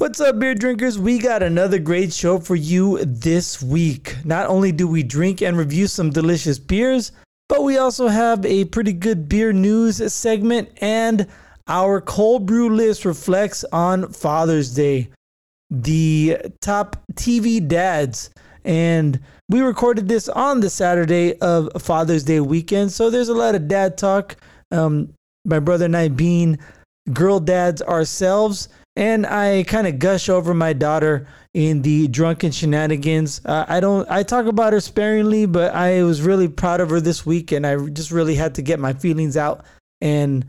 What's up, beer drinkers? We got another great show for you this week. Not only do we drink and review some delicious beers, but we also have a pretty good beer news segment, and our cold brew list reflects on Father's Day, the top TV dads. And we recorded this on the Saturday of Father's Day weekend, so there's a lot of dad talk. Um, my brother and I being girl dads ourselves and I kind of gush over my daughter in the drunken shenanigans. Uh, I don't. I talk about her sparingly, but I was really proud of her this week, and I just really had to get my feelings out. And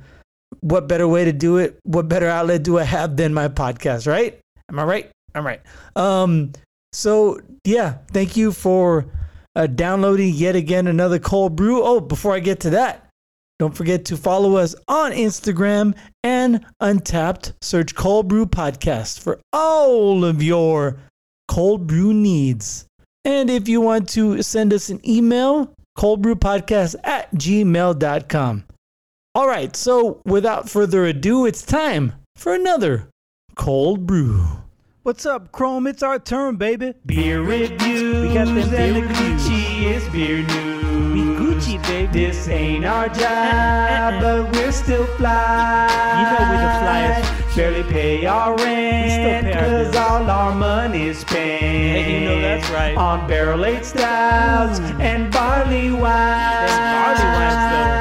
what better way to do it? What better outlet do I have than my podcast? Right? Am I right? I'm right. Um. So yeah, thank you for uh, downloading yet again another cold brew. Oh, before I get to that, don't forget to follow us on Instagram and Untappd. Search Cold Brew Podcast for all of your cold brew needs. And if you want to send us an email, coldbrewpodcast at gmail.com. All right, so without further ado, it's time for another cold brew. What's up, Chrome? It's our turn, baby. Beer reviews. We got them beer and the. Gucci is beer news. We Gucci, baby. This ain't our uh, uh, uh, job, but we're still fly. You know we're the flyest. Barely pay our rent, We still pay our bills. all our money's spent. Hey, you know that's right. On barrel aged stouts and barley wine. barley wines, We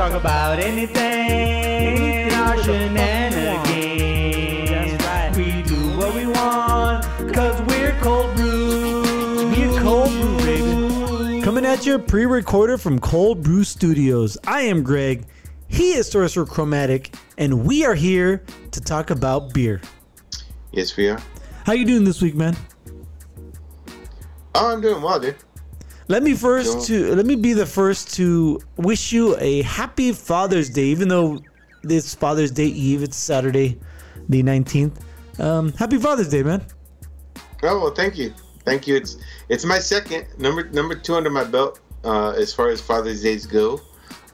talk about anything, Anything our with a fuck we shenanigans. That's right. We do what we want, cause we're cold brew. We're Cold Brew, baby. Coming at you pre-recorded from Cold Brew Studios. I am Greg. He is Sorcerer Chromatic, and we are here to talk about beer. Yes, we are. How you doing this week, man? Oh, I'm doing well, dude. Let me first to let me be the first to wish you a happy Father's Day, even though it's Father's Day Eve. It's Saturday, the nineteenth. Um, happy Father's Day, man. Oh well, thank you, thank you. It's it's my second number number two under my belt uh, as far as Father's Days go.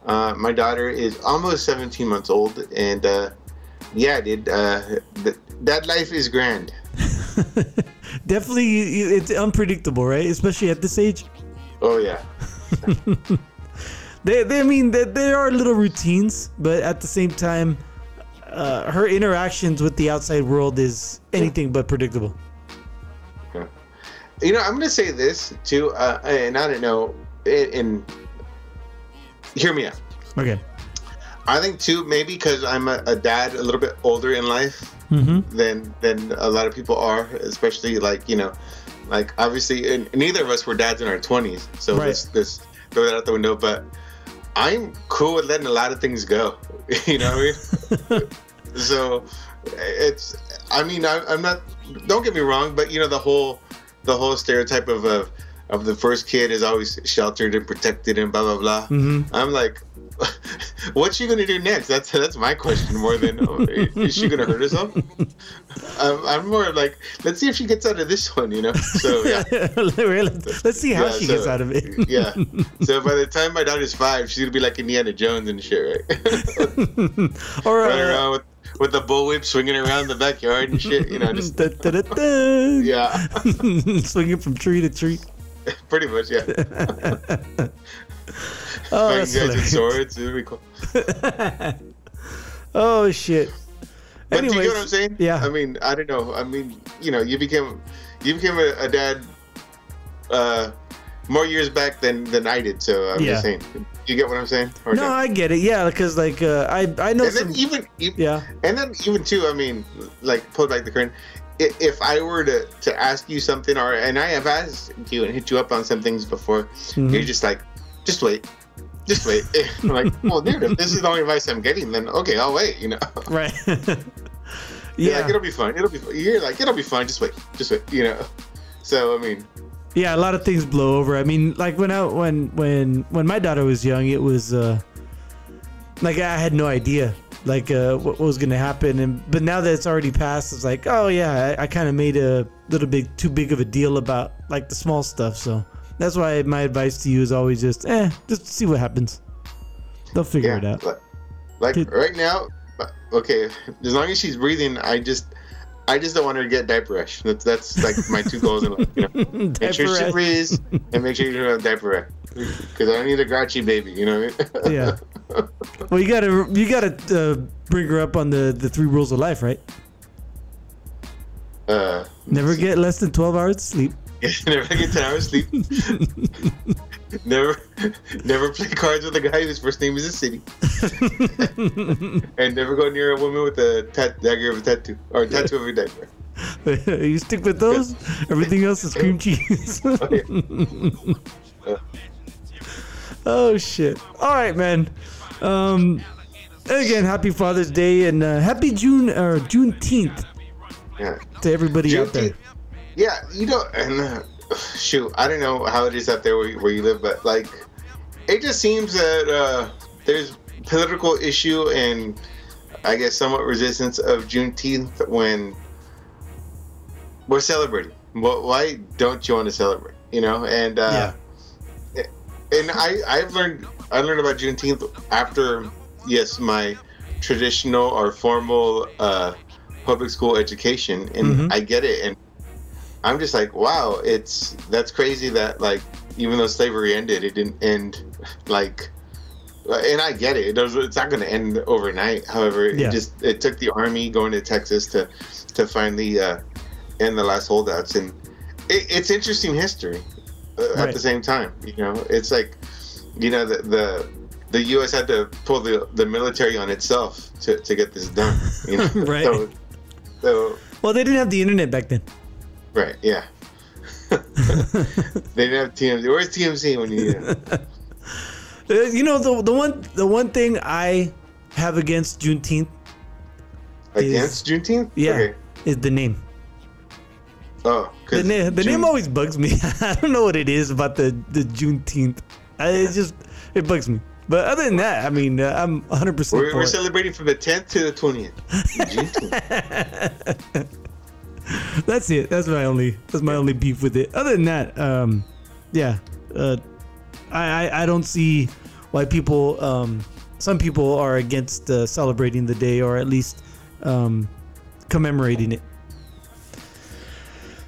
Uh, my daughter is almost 17 months old, and uh, yeah, dude, uh, th- that life is grand. Definitely, it's unpredictable, right? Especially at this age. Oh yeah, They, they I mean, there, there are little routines, but at the same time, uh, her interactions with the outside world is anything but predictable. Yeah. you know, I'm gonna say this too, uh, and I don't know, and, and hear me out. Okay. I think too, maybe because I'm a, a dad, a little bit older in life. Mm-hmm. than than a lot of people are, especially like you know, like obviously, and neither of us were dads in our twenties, so Right. let's let's throw that out the window. But I'm cool with letting a lot of things go. you know what I mean? so it's, I mean, I, I'm not. Don't get me wrong, but you know the whole the whole stereotype of of, of the first kid is always sheltered and protected and blah blah blah. Mm-hmm. I'm like, what's she gonna do next? That's that's my question more than oh, is she gonna hurt herself? I'm, I'm more like, let's see if she gets out of this one, you know. So yeah, let's, see how Yeah, she so- gets out of it. yeah. So by the time my daughter's five, she's gonna be like Indiana Jones and shit, right? or Running uh, around with with the bullwhip swinging around the backyard and shit, you know, just da, da, da. yeah, swinging from tree to tree. pretty much, yeah. Oh, that's hilarious. swords, it'd be cool. oh shit. But do you Anyways, get what I'm saying? yeah. I mean, I don't know. I mean, you know, you became you became a, a dad uh, more years back than than I did. So I'm Yeah. just saying. You get what I'm saying? Or No, I get it. Yeah, because like uh, I I know and some. then even, even Yeah. and then even too. I mean, like pull back the curtain. If I were to, to ask you something, or and I have asked you and hit you up on some things before, Mhm. you're just like, just wait, just wait. I'm like, well, dude, if this is the only advice I'm getting, then okay, I'll wait. You know. Right. Yeah. like, it'll be fine. It'll be. Fun. You're like, it'll be fine. Just wait. Just wait. You know. So I mean, yeah a lot of things blow over i mean like when i when when when my daughter was young it was uh like i had no idea like uh what, what was gonna happen and but now that it's already passed it's like oh yeah i, I kind of made a little bit too big of a deal about like the small stuff so That's why my advice to you is always just, eh, just see what happens. They'll figure Yeah, it out. like, like Did- right now, okay. As long as she's breathing, I just, I just don't want her to get diaper rash. That's that's like my two goals in life. You know, make sure she breathes and make sure you don't have diaper rash. Because I need a grouchy baby. You know what I mean? Yeah. Well, you gotta you gotta uh, bring her up on the the three rules of life, right? Uh, Never get less than twelve hours of sleep. never get ten hours sleep. never, never play cards with a guy whose first name is a city. and never go near a woman with a tat- dagger of a tattoo or a tattoo of a dagger. you stick with those. Everything else is cream cheese. oh shit! All right, man. Um, again, happy Father's Day and uh, happy June or Juneteenth Yeah. to everybody out there. Yeah, you know, and uh, shoot, I don't know how it is out there where you, where you live, but like, it just seems that uh, there's political issue and I guess somewhat resistance of Juneteenth when we're celebrating. Well, why don't you want to celebrate? You know, and uh, and I I've learned I learned about Juneteenth after yes my traditional or formal uh, public school education, and Mhm. I get it, and I'm just like wow, it's that's crazy that like even though slavery ended, it didn't end like. And I get it. It's not going to end overnight. However, Yeah. it just it took the army going to Texas to to finally uh, end the last holdouts, and it, it's interesting history uh, at the same time. You know, it's like you know the the, the U.S. had to pull the the military on itself to, to get this done. You know, Right. So, so Well, they didn't have the internet back then. Right, yeah. they didn't have TMZ. Where's TMZ when you need it? Uh, you know the the one the one thing I have against Juneteenth Against Juneteenth? yeah Okay. is the name. Oh, The, na- the June- name always bugs me. I don't know what it is about the the Juneteenth. I, it just it bugs me. But other than that, I mean, uh, I'm 100 percent We're, we're celebrating from the 10th to the 20th. That's it. That's my only that's my only beef with it. Other than that, um, yeah, uh, I, I I don't see why people um some people are against uh, celebrating the day or at least um commemorating it.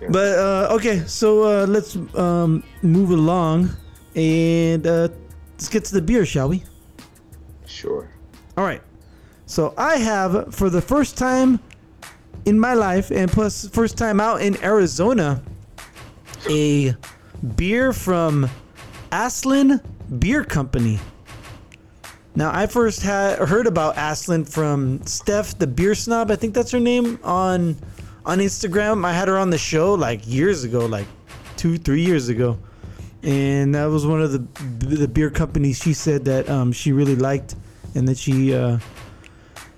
Yeah. But uh, okay, so uh, let's um, move along and uh, let's get to the beer, shall we? Sure. All right. So I have, for the first time in my life, and plus first time out in Arizona, a beer from Aslin Beer Company. Now I first had heard about Aslin from Steph, the beer snob. I think that's her name on on Instagram. I had her on the show like years ago, like two, three years ago, and that was one of the the beer companies she said that um, she really liked and that she uh,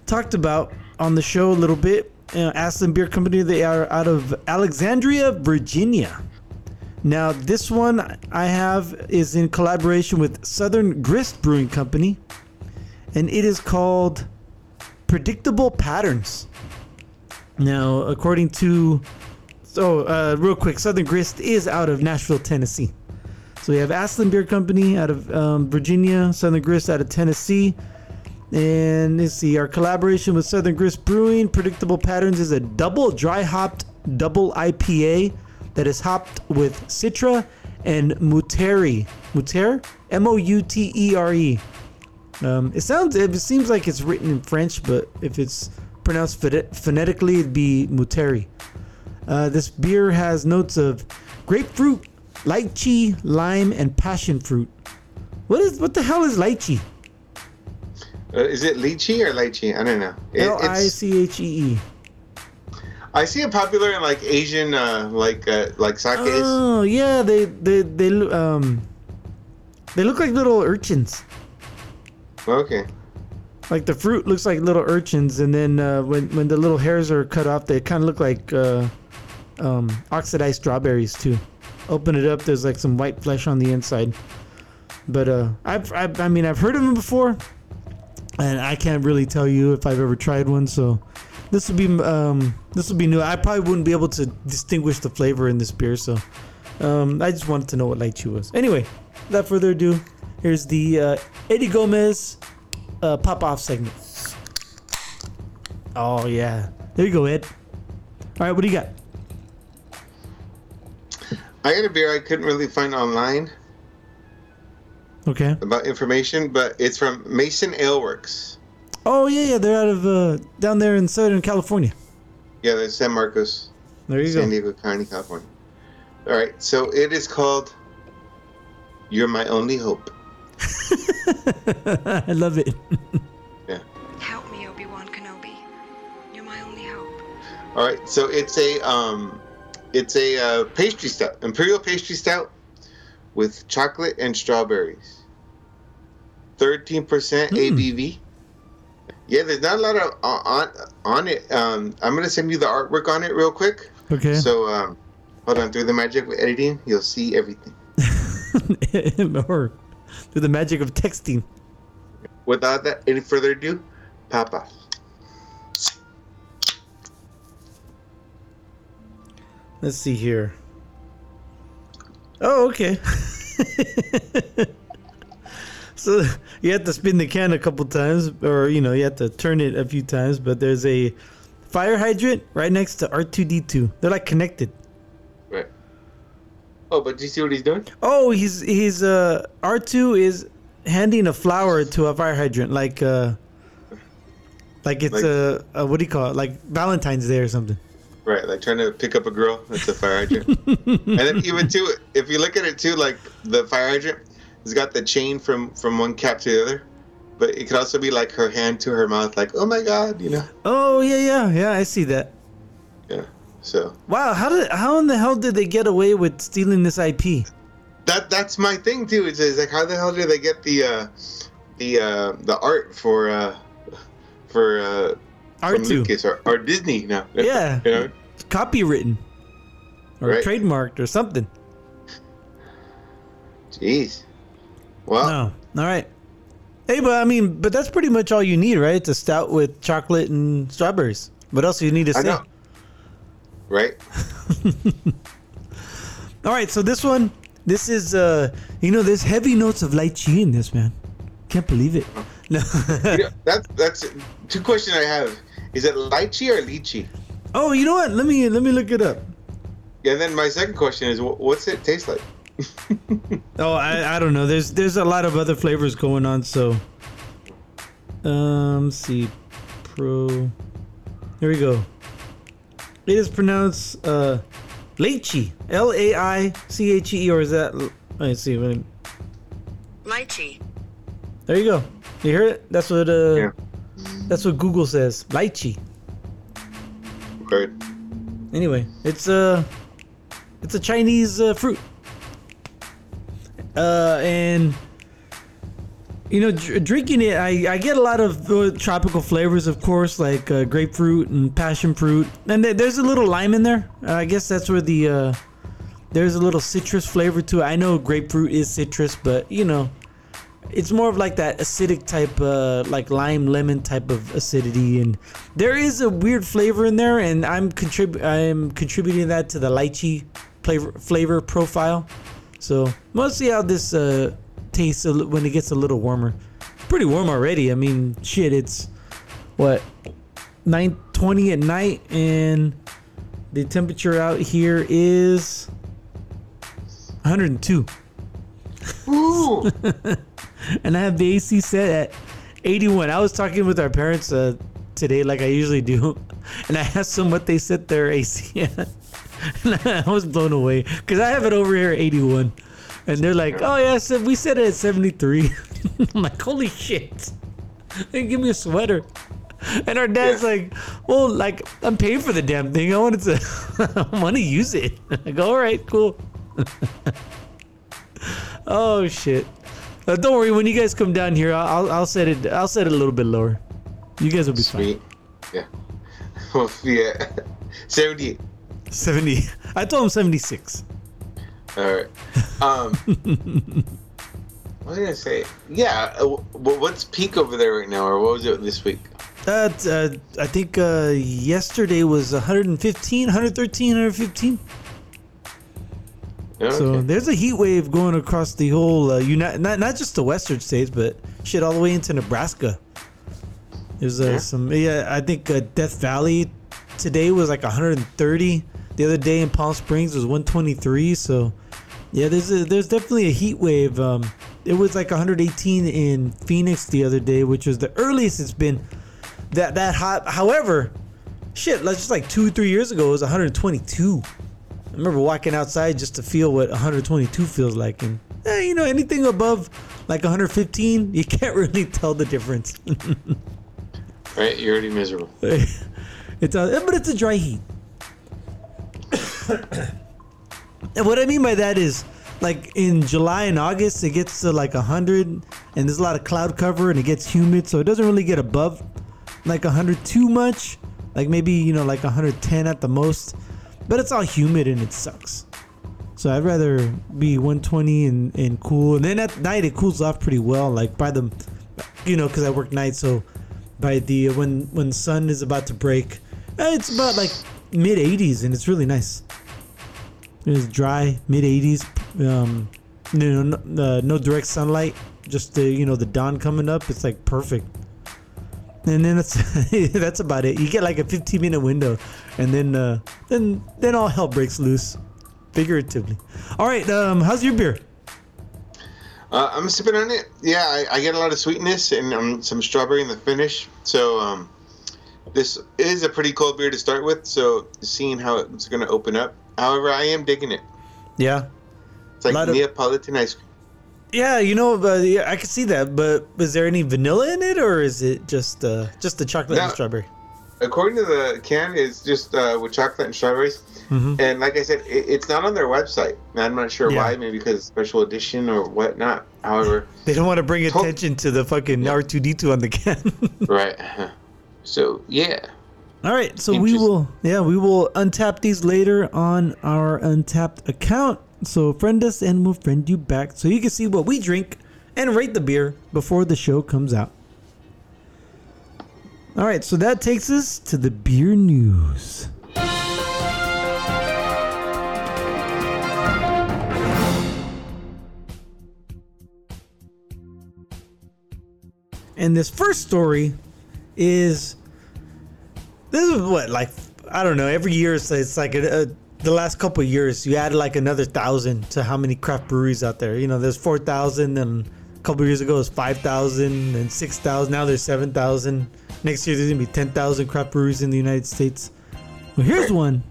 talked about on the show a little bit. Uh, Beer Company, they are out of Alexandria, Virginia. Now, this one I have is in collaboration with Southern Grist Brewing Company, and it is called Predictable Patterns. Now, according to, so uh, real quick, Southern Grist is out of Nashville, Tennessee. So we have Aslin Beer Company out of um, Virginia, Southern Grist out of Tennessee. And let's see, our collaboration with Southern Grist Brewing, Predictable Patterns, is a double dry hopped double IPA that is hopped with Citra and Muteri. Muter? M O U T E R E. Um, it sounds, it seems like it's written in French, but if it's pronounced phone- phonetically, it'd be Muteri. Uh, this beer has notes of grapefruit, lychee, lime, and passion fruit. What is what the hell is lychee? Uh, is it lychee or lychee? I don't know. It, L I C H E E. I see it popular in like Asian, uh, like uh, like sakes. Oh yeah, they they they um they look like little urchins. okay. Like the fruit looks like little urchins, and then uh, when when the little hairs are cut off, they kind of look like uh, um, oxidized strawberries too. Open it up, there's like some white flesh on the inside. But uh, I've, I've I mean I've heard of them before, and I can't really tell you if I've ever tried one. So this would be um, this would be new. I probably wouldn't be able to distinguish the flavor in this beer. So Um, I just wanted to know what light lychee was. Anyway, without further ado, here's the uh, Eddie Gomez uh, pop off segment. Oh yeah, there you go, Ed. All right, what do you got? I got a beer I couldn't really find online Okay. about information, but it's from Mason Ale Works. Oh yeah, yeah, they're out of uh, down there in Southern California. Yeah, that's San Marcos, There you San go. Diego County, California. All right, so it is called "You're My Only Hope." I love it. Yeah. Help me, Obi-Wan Kenobi. You're my only hope. All right, so it's a um, it's a uh, pastry stout, imperial pastry stout with chocolate and strawberries. Thirteen percent Mm. ABV. Yeah, there's not a lot of uh, on on it. Um, I'm gonna send you the artwork on it real quick. Okay. So um, hold on, through the magic of editing, you'll see everything. or through the magic of texting. Without that, any further ado, Papa. Let's see here. Oh, okay. so you have to spin the can a couple times, or you know, you have to turn it a few times. But there's a fire hydrant right next to R2D2. They're like connected. Right. Oh, but do you see what he's doing? Oh, he's he's uh R2 is handing a flower to a fire hydrant, like uh, like it's Like- a, a what do you call it, like Valentine's Day or something. Right, like trying to pick up a girl. That's a fire hydrant. and then even too, if you look at it too, like the fire hydrant has got the chain from from one cap to the other, but it could also be like her hand to her mouth, like oh my god, you know. Oh yeah, yeah, yeah. I see that. Yeah. So Wow, how did how in the hell did they get away with stealing this IP? that that's my thing too. It's, it's like how the hell did they get the uh, the uh, the art for uh, for uh, R2. Lucas or, or Disney now? Yeah. you know. Copywritten. Or Right. trademarked or something. Jeez. Well, No. All right. Hey, but I mean, but that's pretty much all you need, right? It's a stout with chocolate and strawberries. What else do you need to I say? know. Right. All right, so this one, this is, uh, you know, there's heavy notes of lychee in this, man. Can't believe it. No. Yeah, that's that's two questions I have. Is it lychee or lychee? oh, you know what? Let me let me look it up. Yeah, and then my second question is, what's it taste like? Oh, I, I don't know. There's there's a lot of other flavors going on. So, um, let's see, pro. Here we go. It is pronounced uh, lychee. L A I C H E, or is that? Let's see. wait. Lychee. There you go. You hear it? That's what uh, Yeah. That's what Google says. Lychee. Right. Anyway, it's a it's a Chinese uh, fruit. Uh, and you know, dr- drinking it, I, I get a lot of uh, tropical flavors, of course, like uh, grapefruit and passion fruit, and th- there's a little lime in there. Uh, I guess that's where the uh, there's a little citrus flavor to it. I know grapefruit is citrus, but you know, it's more of like that acidic type, uh, like lime lemon type of acidity, and there is a weird flavor in there, and I'm contrib- I'm contributing that to the lychee flavor flavor profile. So we'll see how this uh, tastes a when it gets a little warmer. Pretty warm already. I mean, shit, it's what 9:20 at night, and the temperature out here is 102 Ooh. and I have the AC set at 81. I was talking with our parents uh, today, like I usually do, and I asked them what they set their AC at. and I was blown away because I have it over here at 81, and they're like, "Oh yeah, so we set it at 73." I'm like, "Holy shit!" They give me a sweater. And our dad's Yeah. like, well, like I'm paying for the damn thing. I wanted to, I want to use it. I go, all right, cool. oh shit. Uh, don't worry. When you guys come down here, I'll, I'll I'll set it. I'll set it a little bit lower. You guys will be Sweet. Yeah. Well, yeah. Seventy. Seventy. I told him seventy-six. All right. Um, what was I gonna say? Yeah. Uh, wh- what's peak over there right now, or what was it this week? Uh, uh, I think uh, yesterday was 115, 113, 115. Yeah, So okay. there's a heat wave going across the whole uh, United, not not just the western states, but shit all the way into Nebraska. There's uh, Yeah. some yeah. I think uh, Death Valley today was like 130. The other day in Palm Springs was 123. So yeah, there's a, there's definitely a heat wave. Um, it was like 118 in Phoenix the other day, which was the earliest it's been that that hot. However, shit, like just like two three years ago, it was 122. I remember walking outside just to feel what 122 feels like, and eh, you know anything above like 115, you can't really tell the difference. Right, you're already miserable. it's a, but it's a dry heat. and what I mean by that is, like in July and August, it gets to like 100, and there's a lot of cloud cover, and it gets humid, so it doesn't really get above like 100 too much. Like maybe you know like 110 at the most, but it's all humid and it sucks. So I'd rather be 120 and, and cool. And then at night it cools off pretty well. Like by the, you know, because I work night, so by the when when sun is about to break, eh, it's about like mid 80s and it's really nice. It's dry, mid 80s. Um, you know, no, uh, no direct sunlight, just the you know the dawn coming up. It's like perfect. And then that's that's about it. You get like a 15 minute window, and then uh, then then all hell breaks loose, figuratively. All right, um, how's your beer? Uh, I'm sipping on it. Yeah, I, I get a lot of sweetness and um, some strawberry in the finish. So um, this is a pretty cold beer to start with. So seeing how it's going to open up. However, I am digging it. Yeah, It's like Lot of- Neapolitan ice cream. Yeah, you know, but yeah, I can see that. But is there any vanilla in it, or is it just uh, just the chocolate and strawberry? According to the can, it's just uh, with chocolate and strawberries. Mhm. And like I said, it, it's not on their website. I'm not sure Yeah. why. Maybe because special edition or whatnot. However, They don't want to bring To- attention to the fucking Yeah. R2D2 on the can. right. So yeah. All right, so we will, yeah, we will untap these later on our Untappd account. So friend us, and we'll friend you back, so you can see what we drink and rate the beer before the show comes out. All right, so that takes us to the beer news. And this first story is this is what like I don't know. Every year it's, it's like a, a, the last couple years you add like another thousand to how many craft breweries out there. You know, there's four thousand, and a couple of years ago it was five thousand and six thousand. Now there's seven thousand. Next year there's gonna be ten thousand craft breweries in the United States. Well, here's one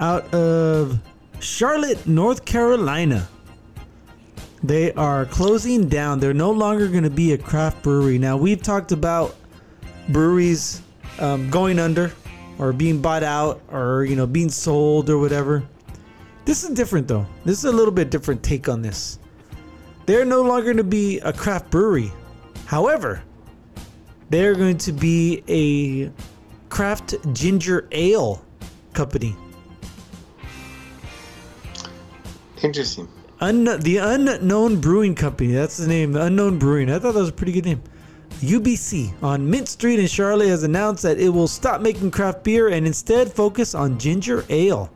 out of Charlotte, North Carolina. They are closing down. They're no longer going to be a craft brewery. Now, we've talked about breweries um, going under or being bought out or, you know, being sold or whatever. This is different, though. This is a little bit different take on this. They're no longer going to be a craft brewery. However, they're going to be a craft ginger ale company. Interesting. Un- the Unknown Brewing Company. That's the name. Unknown Brewing. I thought that was a pretty good name. UBC on Mint Street in Charlotte has announced that it will stop making craft beer and instead focus on ginger ale.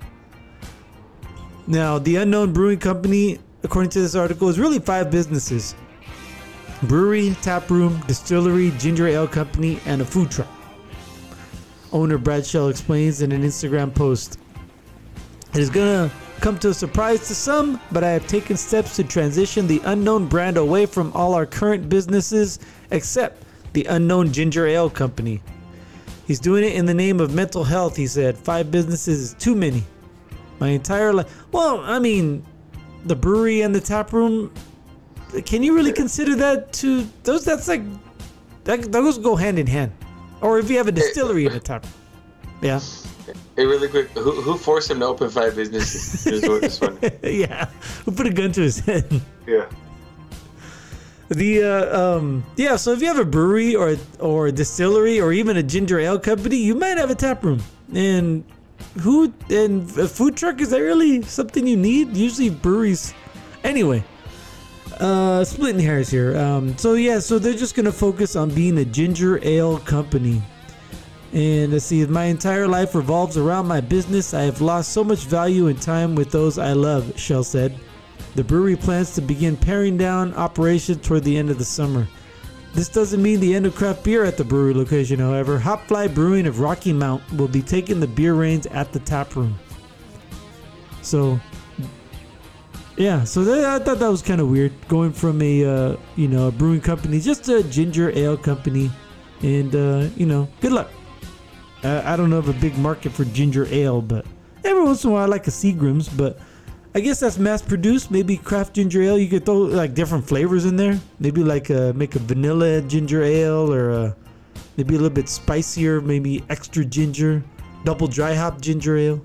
Now, the Unknown Brewing Company, according to this article, is really five businesses brewery, tap room, distillery, ginger ale company, and a food truck. Owner Brad Shell explains in an Instagram post. It is gonna come to a surprise to some, but I have taken steps to transition the unknown brand away from all our current businesses except the unknown ginger ale company. He's doing it in the name of mental health, he said. Five businesses is too many. My entire life. Well, I mean, the brewery and the tap room. Can you really consider that to those? That's like that, those go hand in hand. Or if you have a distillery and a tap room. Yeah. Hey, really quick, who, who forced him to open five businesses? Is what this one. yeah. Who put a gun to his head? Yeah. The uh, um yeah, so if you have a brewery or or a distillery or even a ginger ale company, you might have a tap room. And who and a food truck is that really something you need? Usually breweries. Anyway, uh splitting hairs here. Um so yeah, so they're just going to focus on being a ginger ale company. And let's see, my entire life revolves around my business. I have lost so much value and time with those I love, Shell said. The brewery plans to begin paring down operations toward the end of the summer. This doesn't mean the end of craft beer at the brewery location, however. Hopfly Brewing of Rocky Mount will be taking the beer reins at the tap room. So, yeah, so I thought that was kind of weird, going from a uh, you know a brewing company just a ginger ale company, and uh, you know, good luck. Uh, I don't know of a big market for ginger ale, but every once in a while I like a Seagram's. But I guess that's mass produced. Maybe craft ginger ale. You could throw like different flavors in there. Maybe like uh, make a vanilla ginger ale, or uh, maybe a little bit spicier. Maybe extra ginger, double dry hop ginger ale.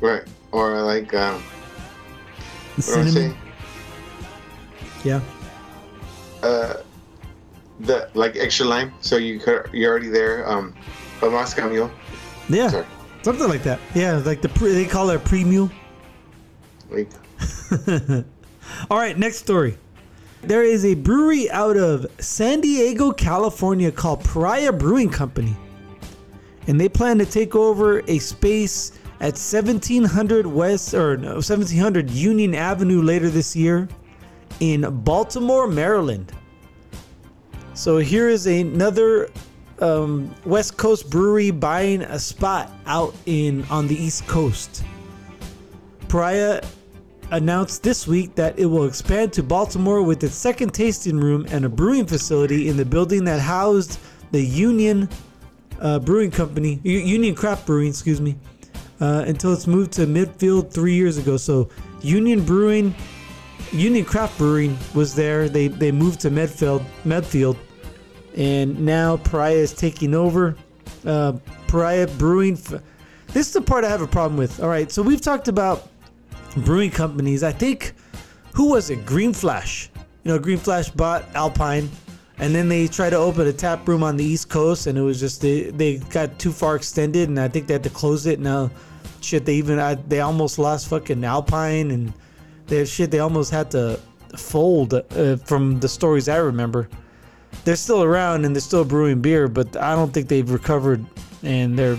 Right. Or like um, The what do I say? cinnamon. Yeah. Uh, the like extra lime. So you could, you're already there. Um, a Moscow Mule. Yeah. Sorry. Something like that. Yeah, like the pre- they call it a pre-mule. Like All right, next story. There is a brewery out of San Diego, California called Pariah Brewing Company. And they plan to take over a space at 1700 West or no, 1700 Union Avenue later this year in Baltimore, Maryland. So here is another um, West Coast brewery buying a spot out in on the East Coast. Pariah announced this week that it will expand to Baltimore with its second tasting room and a brewing facility in the building that housed the Union uh, Brewing Company, U- Union Craft Brewing, excuse me, uh, until it's moved to Midfield three years ago. So Union Brewing, Union Craft Brewing was there. They they moved to Medfield, Medfield, and now Pariah is taking over. Uh, Pariah Brewing. This is the part I have a problem with. All right, so we've talked about brewing companies. I think who was it? Green Flash. You know, Green Flash bought Alpine, and then they tried to open a tap room on the East Coast, and it was just they they got too far extended, and I think they had to close it. Now, shit, they even I, they almost lost fucking Alpine, and they shit they almost had to fold uh, from the stories I remember. They're still around and they're still brewing beer, but I don't think they've recovered, and their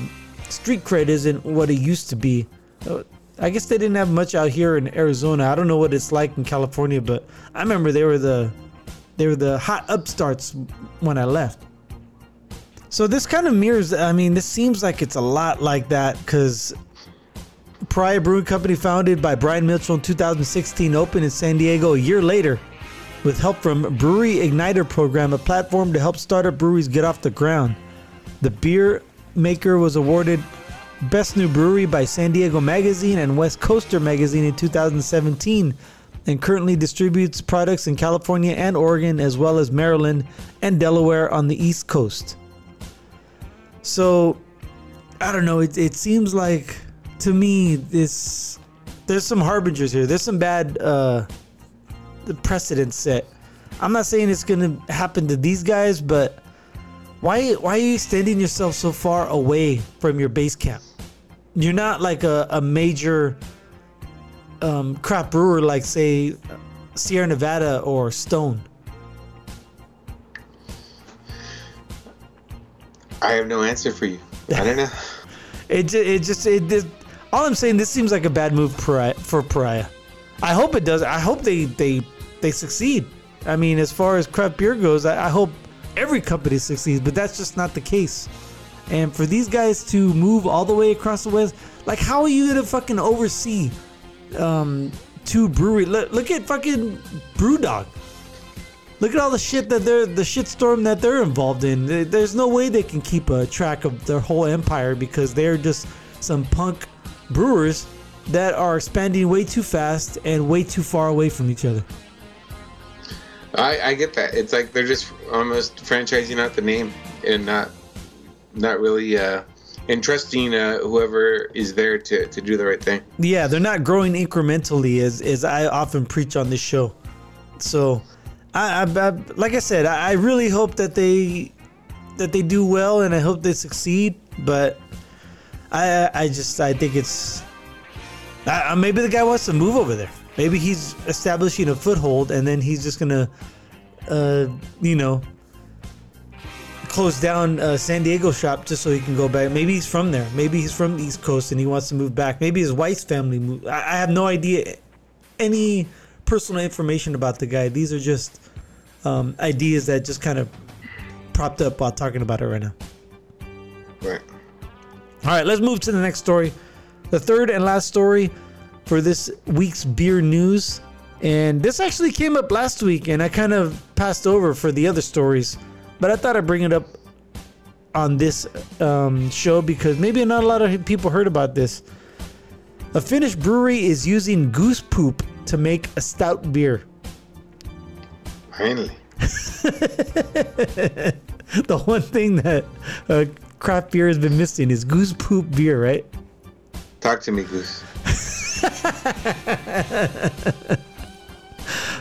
street cred isn't what it used to be. Uh, I guess they didn't have much out here in Arizona. I don't know what it's like in California, but I remember they were the they were the hot upstarts when I left. So this kind of mirrors. I mean, this seems like it's a lot like that because Pariah Brewing Company, founded by Brian Mitchell in 2016, opened in San Diego a year later with help from Brewery Igniter program, a platform to help startup breweries get off the ground. The beer maker was awarded Best New Brewery by San Diego Magazine and West Coaster Magazine in 2017 and currently distributes products in California and Oregon as well as Maryland and Delaware on the East Coast. So, I don't know, it, it seems like to me this there's some harbingers here. There's some bad uh the precedent set. I'm not saying it's going to happen to these guys, but why why are you extending yourself so far away from your base camp? You're not like a, a major um, brewer like say Sierra Nevada or Stone. I have no answer for you. I don't know. It it just it, all I'm saying this seems like a bad move for Pariah. I hope it does. I hope they they they succeed. I mean, as far as craft beer goes, I, I hope every company succeeds, but that's just not the case. And for these guys to move all the way across the west, like how are you gonna fucking oversee um two brewery? Look, look at fucking BrewDog. Look at all the shit that they're the shitstorm that they're involved in. There's no way they can keep a track of their whole empire because they're just some punk brewers that are expanding way too fast and way too far away from each other. I, I get that. It's like they're just almost franchising out the name and not not really uh, entrusting uh, whoever is there to, to do the right thing. Yeah, they're not growing incrementally as as I often preach on this show. So, I, I, I like I said, I, I really hope that they that they do well, and I hope they succeed. But I I just I think it's I- maybe the guy wants to move over there. Maybe he's establishing a foothold, and then he's just gonna, uh, you know, close down uh, San Diego shop just so he can go back. Maybe he's from there. Maybe he's from the East Coast and he wants to move back. Maybe his wife's family moved. I, I have no idea any personal information about the guy. These are just um, ideas that just kind of propped up while talking about it right now. Right. All right, let's move to the next story. The third and last story for this week's beer news. And this actually came up last week, and I kind of passed over for the other stories. But I thought I'd bring it up on this um, show because maybe not a lot of people heard about this. A Finnish brewery is using goose poop to make a stout beer. Finally. The one thing that uh, craft beer has been missing is goose poop beer, right? Talk to me, Goose.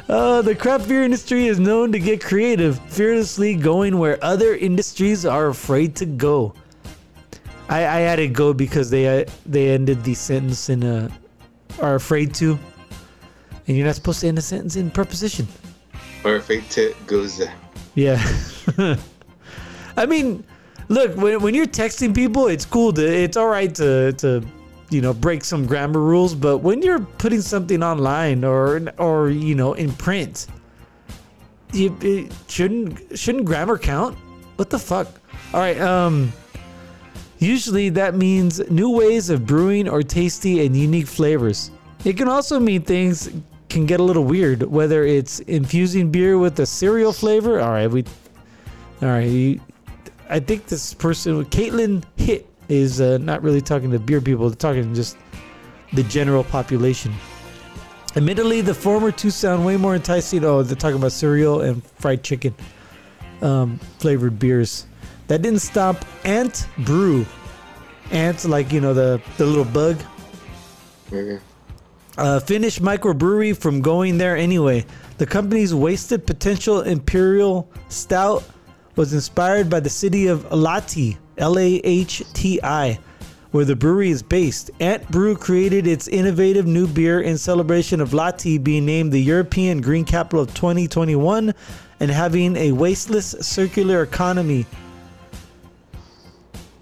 Uh, the craft beer industry is known to get creative, fearlessly going where other industries are afraid to go. I, I added go because they uh, they ended the sentence in uh, are afraid to, and you're not supposed to end a sentence in preposition. Or fate to goes. Yeah. I mean, look, when, when you're texting people, it's cool to, it's all right to, to, you know, break some grammar rules, but when you're putting something online or, or, you know, in print, you, it shouldn't, shouldn't grammar count? What the fuck? All right. Um, usually that means new ways of brewing or tasty and unique flavors. It can also mean things can get a little weird, whether it's infusing beer with a cereal flavor. All right, we, all right. I think this person, Caitlin Hitt, is uh, not really talking to beer people. They're talking just the general population. Admittedly, the former two sound way more enticing. Oh, they're talking about cereal and fried chicken um, flavored beers. That didn't stop Ant Brew. Ant, like you know the the little bug Okay. a Finnish microbrewery from going there anyway. The company's wasted potential imperial stout was inspired by the city of Lahti, L A H T I, where the brewery is based. Ant Brew created its innovative new beer in celebration of Lahti being named the European Green Capital of 2021 and having a wasteless circular economy.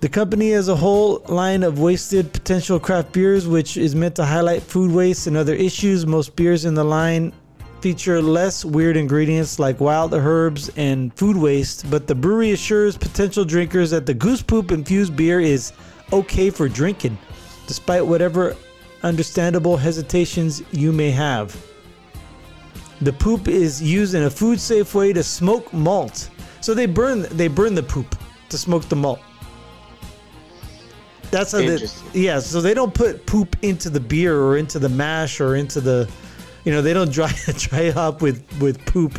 The company has a whole line of wasted potential craft beers, which is meant to highlight food waste and other issues. Most beers in the line feature less weird ingredients like wild herbs and food waste, but the brewery assures potential drinkers that the goose poop infused beer is okay for drinking, despite whatever understandable hesitations you may have. The poop is used in a food safe way to smoke malt. So they burn they burn the poop to smoke the malt. That's how they, yeah. So they don't put poop into the beer or into the mash or into the, you know, they don't dry dry up with with poop.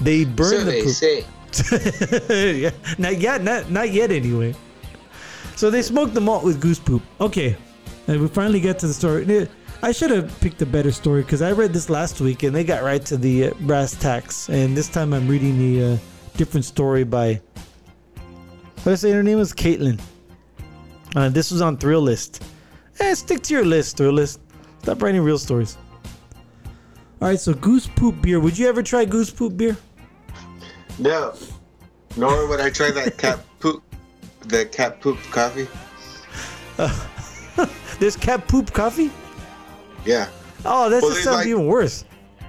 They burn So the they poop. say. yeah, not yet, not not yet anyway. So they smoked the malt with goose poop. Okay, and we finally get to the story. I should have picked a better story because I read this last week and they got right to the uh, brass tacks. And this time I'm reading the uh, different story by. I say her name was Caitlin. Uh, this was on Thrillist. Eh, stick to your list, Thrillist. Stop writing real stories. All right, so goose poop beer. Would you ever try goose poop beer? No. Nor would I try that cat poop. The cat poop coffee. There's cat poop coffee. Yeah. Oh, that Well, just sounds like- even worse.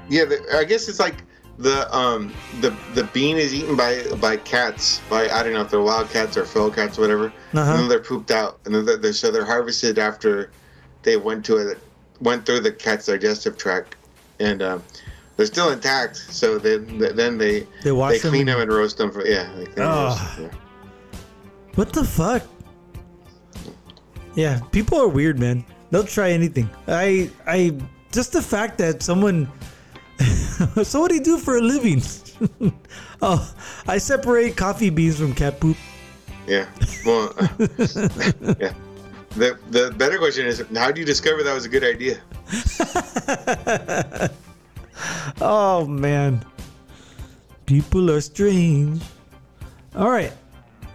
Yeah, the, I guess it's like the um the the bean is eaten by by cats by I don't know if they're wild cats or feral cats or whatever, Uh-huh. and then they're pooped out, and then they're, so they're harvested after they went to it went through the cat's digestive tract, and um, they're still intact. So then then they They they them clean and- them and roast them for yeah. They them, yeah. What the fuck? Yeah, people are weird, man. They'll try anything. I, I, just the fact that someone. so what do you do for a living? oh, I separate coffee beans from cat poop. Yeah. Well, yeah. The the better question is how do you discover that was a good idea? Oh man, people are strange. All right,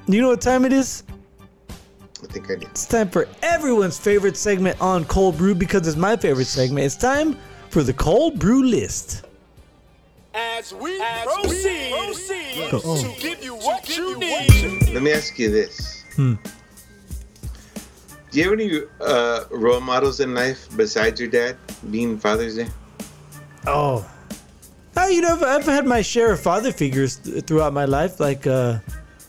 you know what time it is? I think I did. It's time for everyone's favorite segment on Cold Brew because it's my favorite segment. It's time for the Cold Brew List. As we proceed, Oh. to give you what you need. Let me ask you this. Hmm. Do you have any uh, role models in life besides your dad being Father's Day? Oh. Oh, you know, I've, I've had my share of father figures th- throughout my life. Like uh,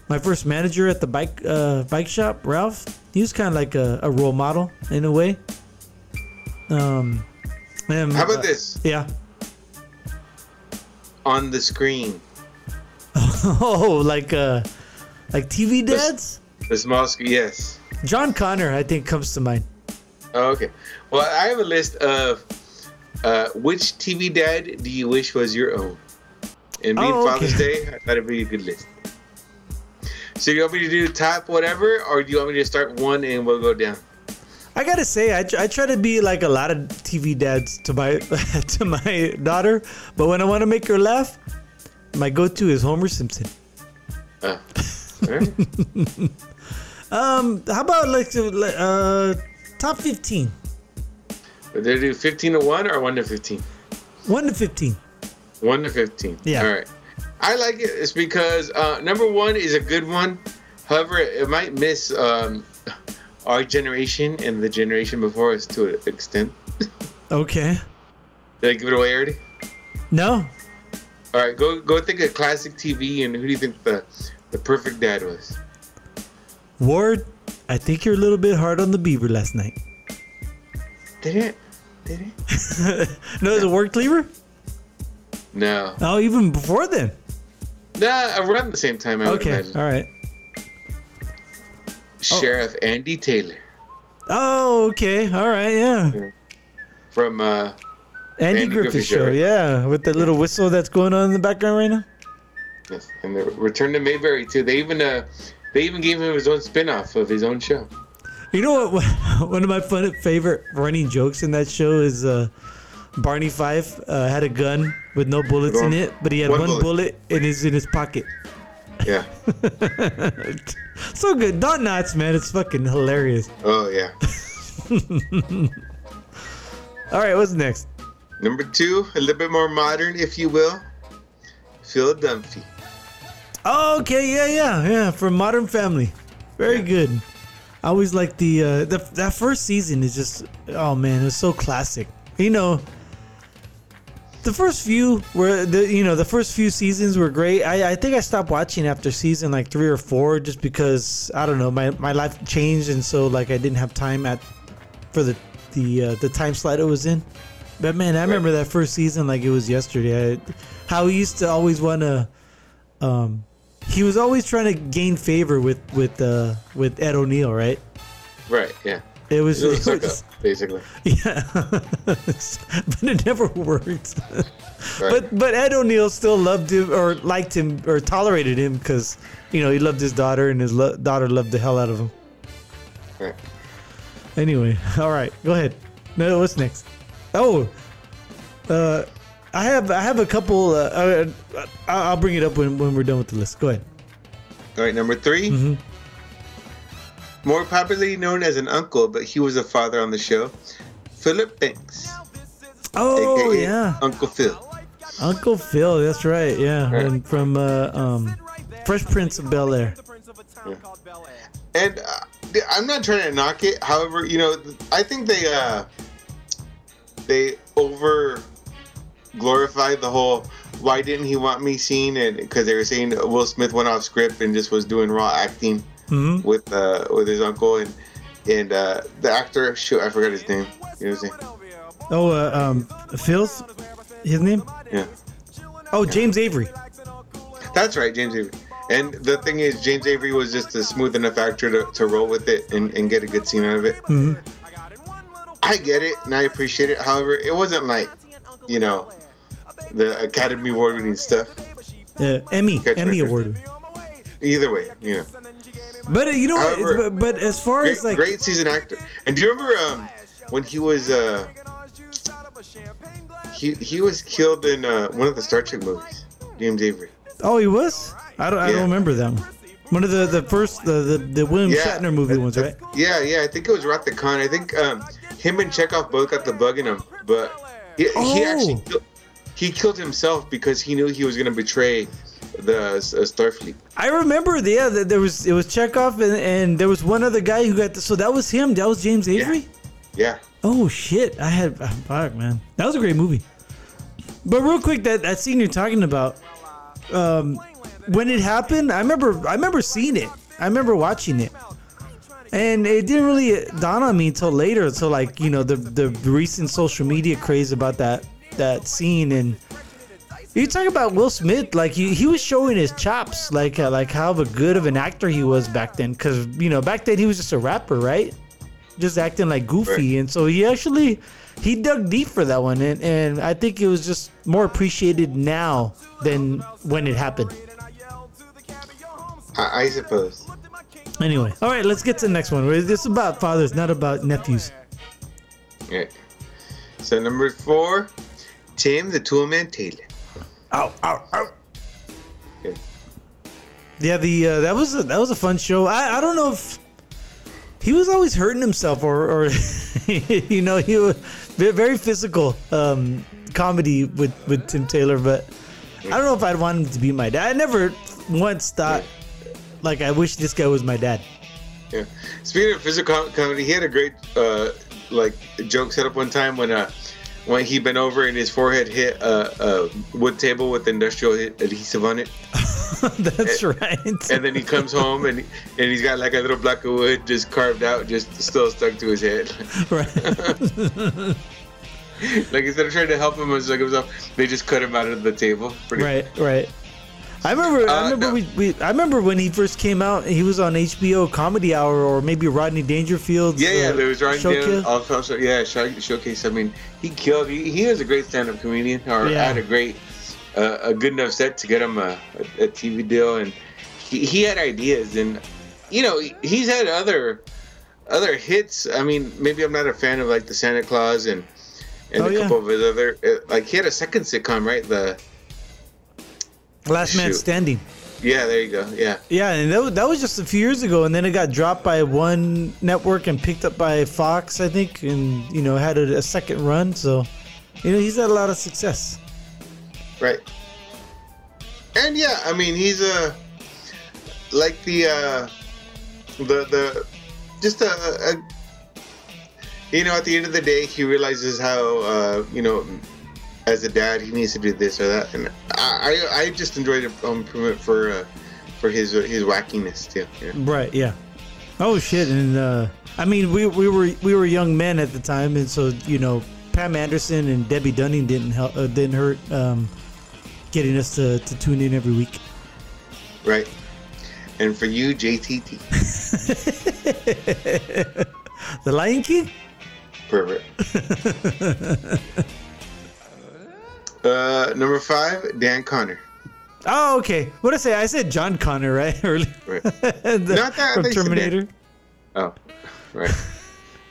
my first manager at the bike uh, bike shop, Ralph. He was kind of like a, a role model in a way. Um, and, How about uh, this? Yeah. On the screen, Oh, like uh, like TV dads. the small screen. Yes. John Connor, I think, comes to mind. Oh, okay. Well, I have a list of uh, which TV dad do you wish was your own? And being Oh, okay. Father's Day, I thought it'd be a good list. So you want me to do top whatever, or do you want me to start one and we'll go down? I gotta say, I, I try to be like a lot of TV dads to my to my daughter, but when I want to make her laugh, my go-to is Homer Simpson. Uh, all right. Um, how about like uh, top fifteen, Did they do 15 to 1 or 1 to 15? one to fifteen. 1 to 15. Yeah. All right. I like it. It's because uh, number one is a good one. However, it might miss um, our generation and the generation before us to an extent. Okay. Did I give it away already? No. All right, go go think of classic TV and who do you think the the perfect dad was? Ward, I think you're a little bit hard on the Beaver last night. Did it? Did it? No, the work lever? No. Oh, even before then. Nah, around the same time I would Okay. imagine. All right. Sheriff Andy Taylor Oh, okay. All right. Yeah. from uh Andy, Andy Griffith, Griffith show. Show. Yeah, with the little whistle that's going on in the background right now. yes, and the Return to Mayberry too. They even uh they even gave him his own spin-off of his own show. You know what? One of my fun, favorite running jokes in that show is uh, Barney Fife uh, had a gun with no bullets in it, but he had one one, bullet. bullet in his in his pocket. Yeah. so good, Don Knotts, man, it's fucking hilarious. Oh yeah. All right, what's next? Number two, a little bit more modern, if you will. Phil Dunphy. Oh, okay, yeah, yeah, yeah. From Modern Family, very Yeah. good. I always like the uh, the that first season is just oh man, it was so classic. You know, the first few were the you know the first few seasons were great. I I think I stopped watching after season like three or four just because I don't know my my life changed and so like I didn't have time at for the the uh, the time slot it was in. But man, I remember that first season like it was yesterday. I, how he used to always want to um he was always trying to gain favor with with uh with Ed O'Neill, right? Right, yeah. It was, It was it was- up, basically. yeah, but it never worked. Right. But but Ed O'Neill still loved him or liked him or tolerated him because you know he loved his daughter and his lo- daughter loved the hell out of him. Right. Anyway, all right, go ahead. No, what's next? Oh, uh, I have I have a couple. Uh, uh, I'll bring it up when, when we're done with the list. Go ahead. All right, number 3 Mm-hmm. More popularly known as an uncle, but he was a father on the show. Philip Banks, Oh aka yeah, Uncle Phil. Uncle Phil. That's right. Yeah, Right. and from uh, um, Fresh Prince of Bel Air. And uh, I'm not trying to knock it. However, you know, I think they uh they over glorified the whole why didn't he want me scene and because they were saying Will Smith went off script and just was doing raw acting hmm with uh with his uncle and and uh the actor shoot I forgot his name. You know what I'm? Oh, uh, um, Phil's his name? Yeah. Oh, James Avery. That's right, James Avery. And the thing is, James Avery was just a smooth enough actor to, to roll with it and, and get a good scene out of it. hmm I get it and I appreciate it. However, it wasn't like, you know, the Academy Award winning stuff. Uh, Emmy, Catch Emmy award. Either way, know. But uh, you know, what? However, but, but as far Great, as like, great season actor. And do you remember um, when he was uh, he he was killed in uh, one of the Star Trek movies? James Avery. oh, he was. I don't, I don't remember them. one. Of the the first the the, the William Yeah. Shatner movie ones, right? Yeah, yeah. I think it was Wrath the Khan. I think um, him and Chekhov both got the bug in him, but he, he Oh. actually. Killed, he killed himself because he knew he was going to betray the uh, Starfleet. I remember, the, yeah, that there was it was Chekhov, and, and there was one other guy who got. The, so that was him. That was James Avery. Yeah. yeah. Oh shit! I had ah, fuck, man. That was a great movie. But real quick, that that scene you're talking about, um, when it happened, I remember I remember seeing it. I remember watching it, and it didn't really dawn on me until later. Until like you know the the recent social media craze about that that scene and. You talk about Will Smith, like he, he was showing his chops, like uh, like how good of an actor he was back then. Cause you know back then he was just a rapper, right? just acting like goofy Right. and so he actually he dug deep for that one and, and i think it was just more appreciated now than when it happened I, I suppose. anyway all right let's get to the next one this is about fathers not about nephews Yeah. So number four, Tim the Toolman Taylor. ow ow ow Okay. yeah the uh, that was a, that was a fun show i i don't know if he was always hurting himself or or you know he was very physical um comedy with with tim taylor but i don't know if i'd want him to be my dad i never once thought like i wish this guy was my dad Yeah. Speaking of physical comedy, he had a great uh, like joke set up one time when uh when he bent over and his forehead hit a, a wood table with industrial adhesive on it, that's right and then he comes home and and he's got like a little block of wood just carved out, just still stuck to his head. right like instead of trying to help him as like himself, they just cut him out of the table. Pretty right right I remember. I Uh, remember. no. We, we. I remember when he first came out. He was on HBO Comedy Hour, or maybe Rodney Dangerfield's. Yeah, yeah, uh, there was Ryan showcase. Also, yeah, show, showcase. I mean, he killed. He, he was a great stand-up comedian, or Yeah. had a great, uh, a good enough set to get him a, a, a TV deal, and he, he had ideas, and you know, he's had other, other hits. I mean, maybe I'm not a fan of like the Santa Claus and and Oh, a yeah. couple of his other, uh, like he had a second sitcom, right? The Last Man Standing. yeah, there you go, yeah. Yeah, and that was, that was just a few years ago, and then it got dropped by one network and picked up by Fox, I think, and you know had a, a second run. So, you know, he's had a lot of success. Right. And yeah, I mean he's a like the uh the the just a, a you know at the end of the day he realizes how uh you know as a dad he needs to do this or that and I I, I just enjoyed it um, for for, uh, for his his wackiness too. Right? Yeah. Oh shit! And uh, I mean, we we were we were young men at the time, and so you know, Pam Anderson and Debbie Dunning didn't help, uh, didn't hurt um, getting us to, to tune in every week. Right. And for you, JTT, The Lion King. pervert. uh, number five, Dan Connor. Oh, okay. What did I say? I said John Connor, right? Earlier. Right. The- Not that, from Terminator. Oh, right.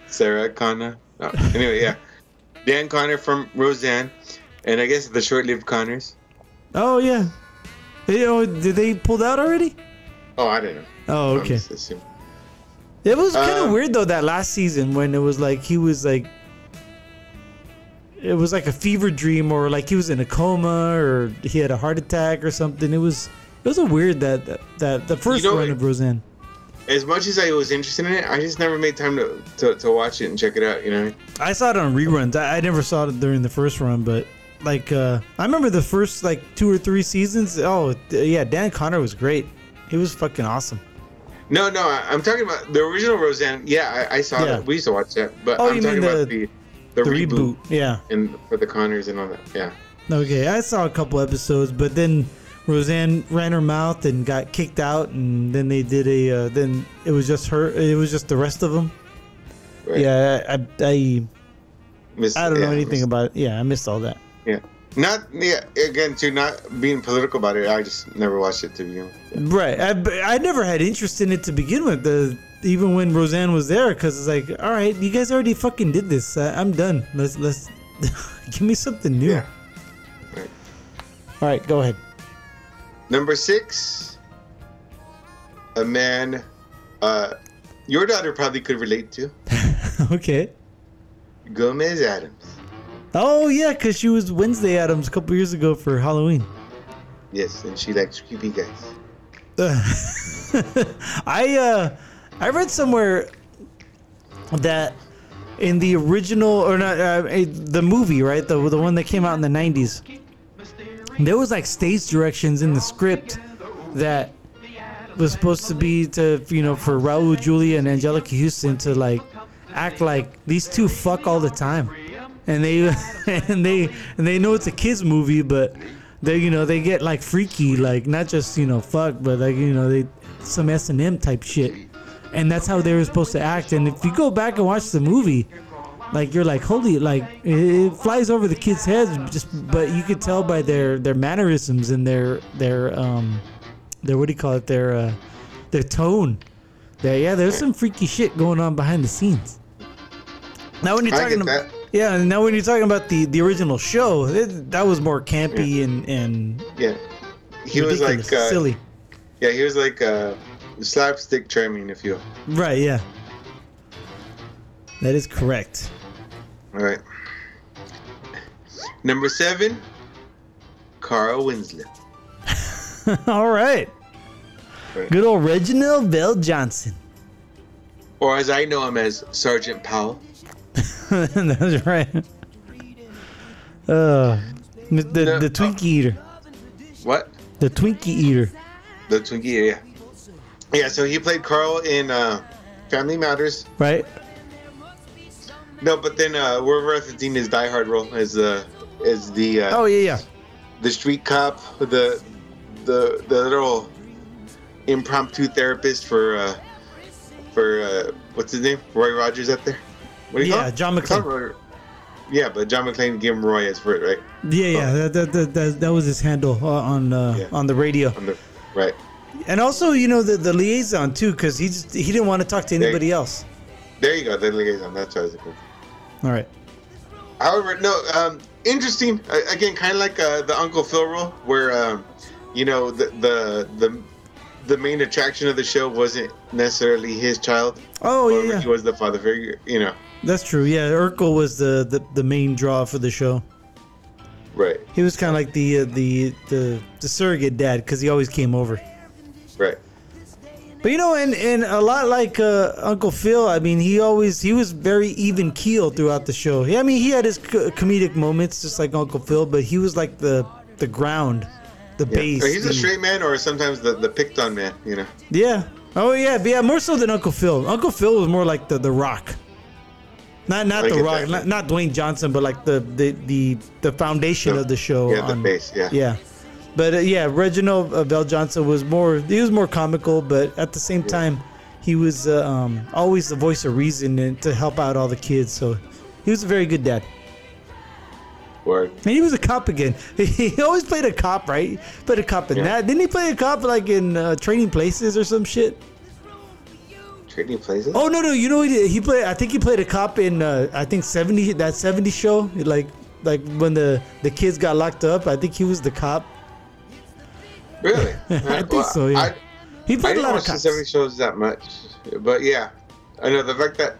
Sarah Connor. Oh, anyway, yeah. Dan Connor from Roseanne, and I guess the short-lived Connors. Oh yeah. Hey, oh, did they pulled out already? Oh, I didn't know. Oh, okay. It was kind of Um, weird though that last season when it was like he was like it was like a fever dream or like he was in a coma or he had a heart attack or something. It was it was a weird that that, that the first know, run of Roseanne. As much as I was interested in it, I just never made time to, to, to watch it and check it out. You know. I saw it on reruns. I, I never saw it during the first run, but like uh I remember the first like two or three seasons. Oh yeah, Dan Connor was great. He was fucking awesome. No, no, I, I'm talking about the original Roseanne. Yeah, I, I saw Yeah. that. We used to watch that, but Oh, I'm you talking mean about the- the reboot, reboot. Yeah. and for the Connors and all that. Yeah. Okay, I saw a couple episodes, but then Roseanne ran her mouth and got kicked out, and then they did a. Uh, then it was just her. It was just the rest of them. Right. Yeah, I, I, Miss- I don't know anything about it. Yeah, I missed all that. Yeah. Not yeah. Again, to not being political about it, I just never watched it to begin with. Right, I, I never had interest in it to begin with. The even when Roseanne was there, because it's like, all right, you guys already fucking did this. I, I'm done. Let's let's give me something new. Yeah. Right. All right, go ahead. Number six, a man uh, your daughter probably could relate to okay. Gomez Addams. Oh yeah, because she was Wednesday Addams a couple years ago for Halloween. Yes, and she likes creepy guys. I uh, I read somewhere that in the original or not uh, the movie, right, the the one that came out in the '90s, there was like stage directions in the script that was supposed to be to you know for Raul Julia and Anjelica Huston to like act like these two fuck all the time, and they and they and they know it's a kids movie, but they you know they get like freaky, like not just you know fuck, but like you know they some S and M type shit, and that's how they were supposed to act. And if you go back and watch the movie. Like you're like holy like it, flies over the kids' heads just but you could tell by their their mannerisms and their their um their what do you call it? Their uh their tone. There yeah there's some freaky shit going on behind the scenes. Now when you're talking about yeah and now when you're talking about the the original show it, that was more campy and and Yeah, he was like uh, silly. Yeah, he was like uh, slapstick charming, if you. right yeah that is correct All right. Number seven, Carl Winslet. all right Right. good old Reginald VelJohnson Or as I know him as Sergeant Powell. that's right uh the the, No, the uh, Twinkie eater What? the Twinkie eater The Twinkie, yeah. Yeah, so he played Carl in uh, Family Matters. right No, but then uh, we're referencing his Die Hard role as uh, as the uh, oh yeah yeah the street cop, the the the little impromptu therapist for uh, for uh, what's his name? Roy Rogers up there. What do you Yeah, call it? John McClane. Yeah, but John McClane gave him Roy as for it, right? Yeah, yeah, that, that, that, that, that was his handle uh, on uh, Yeah. on the radio, On the right. And also you know the, the liaison too, because he just he didn't want to talk to anybody else. There you go. The liaison. That's what I was for. All right. However, no, um, interesting. Again, kind of like uh, the Uncle Phil role, where um, you know the, the the the main attraction of the show wasn't necessarily his child. Oh However, yeah, he was the father figure. You know, that's true. Yeah, Urkel was the, the, the main draw for the show. right, He was kind of like the uh, the the the surrogate dad because he always came over. Right. But you know, and and a lot like uh, Uncle Phil, I mean, he always he was very even keel throughout the show. Yeah, I mean, he had his co- comedic moments just like Uncle Phil, but he was like the the ground, the Yeah. base. Or he's a straight man, or sometimes the the picked on man. You know, Yeah. Oh yeah, but yeah, more so than Uncle Phil. Uncle Phil was more like the the Rock. Not not I the Rock, not, not Dwayne Johnson, but like the the the, the foundation The- of the show. yeah, the base, yeah. Yeah. But uh, yeah, Reginald uh, VelJohnson was more he was more comical, but at the same time, he was uh, um, always the voice of reason and to help out all the kids. So he was a very good dad. or And he was a cop again. He always played a cop, right? Played a cop in Yeah. that. Didn't he play a cop like in uh, Trading Places or some shit? trading places. Oh no no! You know he did. He played. I think he played a cop in. Uh, I think seventy that seventy show. Like like when the the kids got locked up. I think he was the cop. Really? I think so, yeah. I, He played a didn't lot of cops. 70 shows that much, but yeah, I know the fact that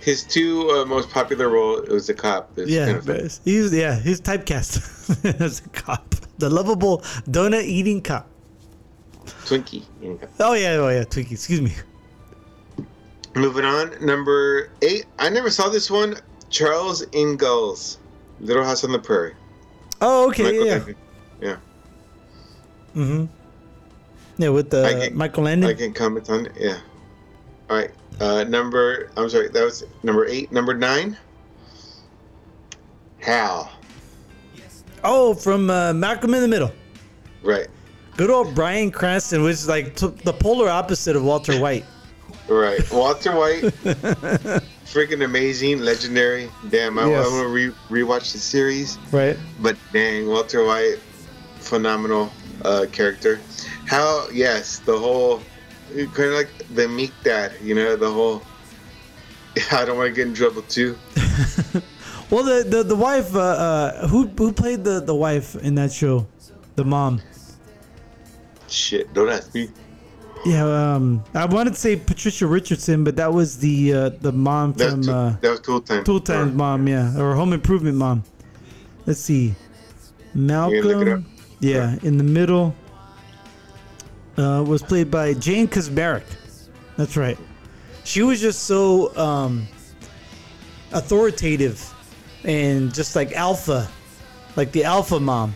his two uh, most popular role was a cop. Yeah, kind of but funny. he was. Yeah, he's typecast as a cop, the lovable donut eating cop. Twinkie. you know. Oh yeah, oh yeah, Twinkie. Excuse me. Moving on, number eight. I never saw this one. Charles Ingalls, Little House on the Prairie. Oh okay, Michael yeah. Yeah, mm-hmm. Yeah, with the I can- Michael Landon. I can comment on it. Yeah. All right. Uh, number. I'm sorry. That was number eight. Number nine. Hal. oh, from uh, Malcolm in the Middle. Right. Good old Bryan Cranston, which is like t- the polar opposite of Walter White. Right. Walter White. freaking amazing, legendary. Damn, I, Yes. I want to re- rewatch the series. Right. But dang, Walter White, phenomenal uh, character. How, yes, the whole, kind of like the meek dad, you know, the whole, I don't want to get in trouble too. Well, the the, the wife, uh, uh, who who played the, the wife in that show, the mom. Shit, don't ask me. Yeah, um, I wanted to say Patricia Richardson, but that was the uh, the mom That, from uh, that was Tool Time. Tool Time's mom, yeah, or Home Improvement mom. let's see, can look it up. Malcolm. Yeah, in the middle uh, was played by Jane Kaczmarek. That's right. She was just so um, authoritative and just like alpha, like the alpha mom.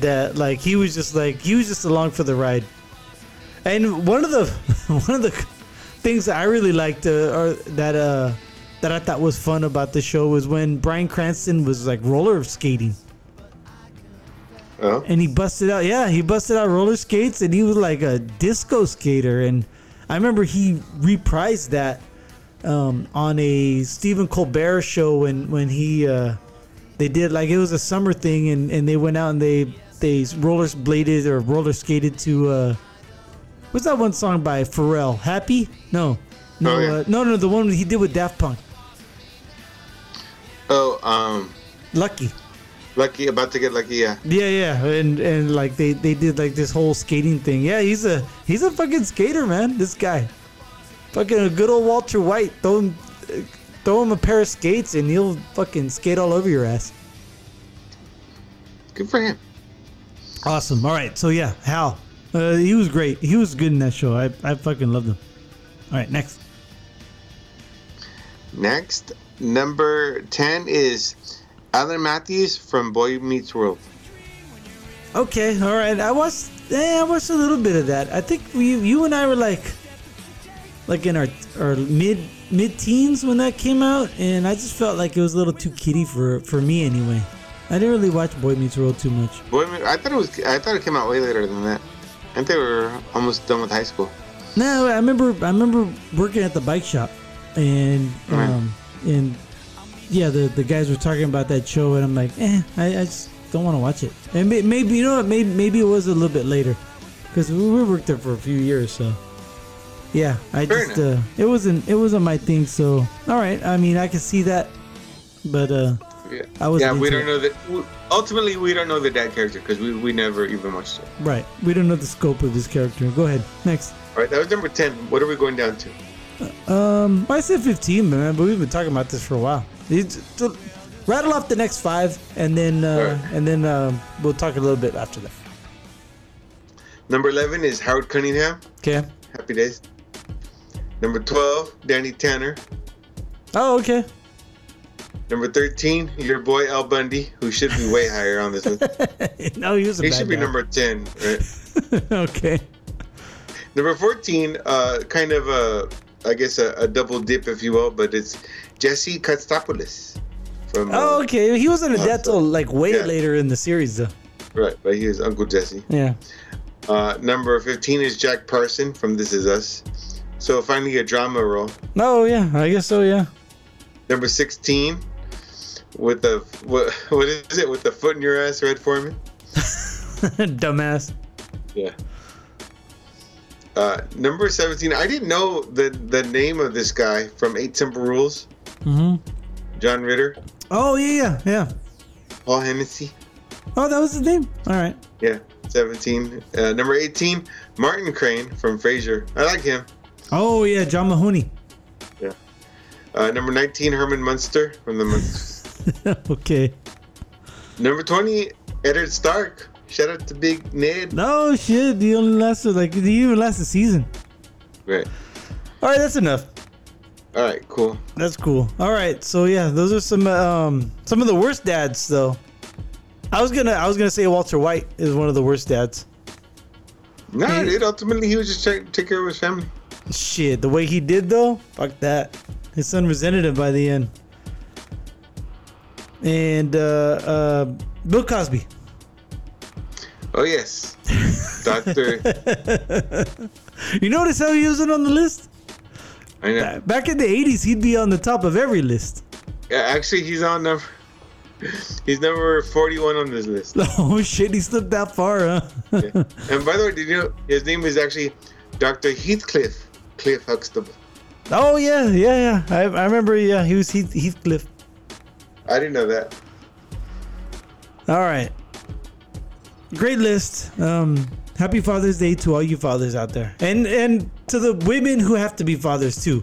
That like he was just like he was just along for the ride. And one of the one of the things that I really liked uh, or that uh that I thought was fun about the show was when Bryan Cranston was like roller skating Oh, and he busted out yeah he busted out roller skates and he was like a disco skater. And I remember he reprised that um, on a Stephen Colbert show when when he uh, they did like it was a summer thing and, and they went out and they they roller bladed or roller skated to uh, what's that one song by Pharrell? Happy? No. No Oh, yeah. uh, no no the one he did with Daft Punk. Oh, um, Lucky lucky, about to get lucky. Yeah, Yeah, yeah, and and like they they did like this whole skating thing. Yeah, he's a he's a fucking skater, man. This guy, fucking a good old Walter White. Throw him, throw him a pair of skates, and he'll fucking skate all over your ass. good for him. Awesome. All right, so yeah, Hal, uh, he was great. He was good in that show. I I fucking loved him. All right, next. Next, number ten is Alan Matthews from Boy Meets World. Okay, all right. I watched. Eh, I watched a little bit of that. I think you you and I were like, like in our our mid mid teens when that came out, and I just felt like it was a little too kiddie for for me anyway. I didn't really watch Boy Meets World too much. Boy, I thought it was. I thought it came out way later than that. I think they were almost done with high school. No, I remember I remember working at the bike shop, and Right. um and yeah, the the guys were talking about that show, and I'm like, eh, I, I just don't want to watch it. And may, maybe you know what, maybe maybe it was a little bit later, because we, we worked there for a few years, so yeah, I Fair just uh, it wasn't it wasn't my thing. So all right, I mean I can see that, but uh, Yeah, I wasn't yeah. We don't know that. Ultimately, we don't know the dad character because we, we never even watched it. right, we don't know the scope of this character. Go ahead, next. All right, that was number ten. What are we going down to? Um, I said 15, man, but we've been talking about this for a while. You j- j- rattle off the next five, and then uh, Alright. and then um, we'll talk a little bit after that. Number eleven is Howard Cunningham. Okay. Happy Days. Number twelve, Danny Tanner. Oh, okay. Number thirteen, your boy Al Bundy, who should be way higher on this list. no, he was a He should be number ten, right? okay. Number 14, uh, kind of a, I guess, a, a double dip, if you will, but it's Jesse Katsopolis. From, uh, Oh, okay. He wasn't a Uh, death till like way yeah. later in the series, though. Right, right. He is Uncle Jesse. Yeah. Uh, number 15 is Jack Pearson from This Is Us. So finally a drama role. Oh, yeah. I guess so. Yeah. Number 16, with the, what, what is it, with the foot in your ass, Red Foreman? Dumbass. Yeah. Uh, number 17, I didn't know the, the name of this guy from Eight Simple Rules, Mm-hmm. John Ritter, Oh yeah, yeah, yeah. Paul Hennessy. Oh, that was his name. All right. Yeah, 17. Uh, number 18, Martin Crane from Frasier. I like him. Oh yeah, John Mahoney. Uh, number 19, Herman Munster from the Munsters. okay. number 20, Eddard Stark. Shout out to Big Ned. No shit. He only lasted like he even lasted a season. Right. All right, that's enough. All right, cool. That's cool. All right, so yeah, those are some um some of the worst dads though. I was gonna I was gonna say Walter White is one of the worst dads. No, Hey. dude, ultimately, he was just trying to take care of his family. Shit, the way he did though, fuck that. His son resented him by the end. And uh, uh, Bill Cosby. Oh, yes. Doctor. You notice how he wasn't on the list? I know. Back in the '80s, he'd be on the top of every list. Yeah, actually, he's on number. He's number 41 on this list. Oh shit, he slipped that far, huh? Yeah. And by the way, did you know his name is actually Dr. Heathcliff Cliff Huxtable? oh yeah, yeah, yeah. I, I remember. Yeah, he was Heath, Heathcliff. I didn't know that. All right. Great list. Um, happy Father's Day to all you fathers out there, and and to the women who have to be fathers too.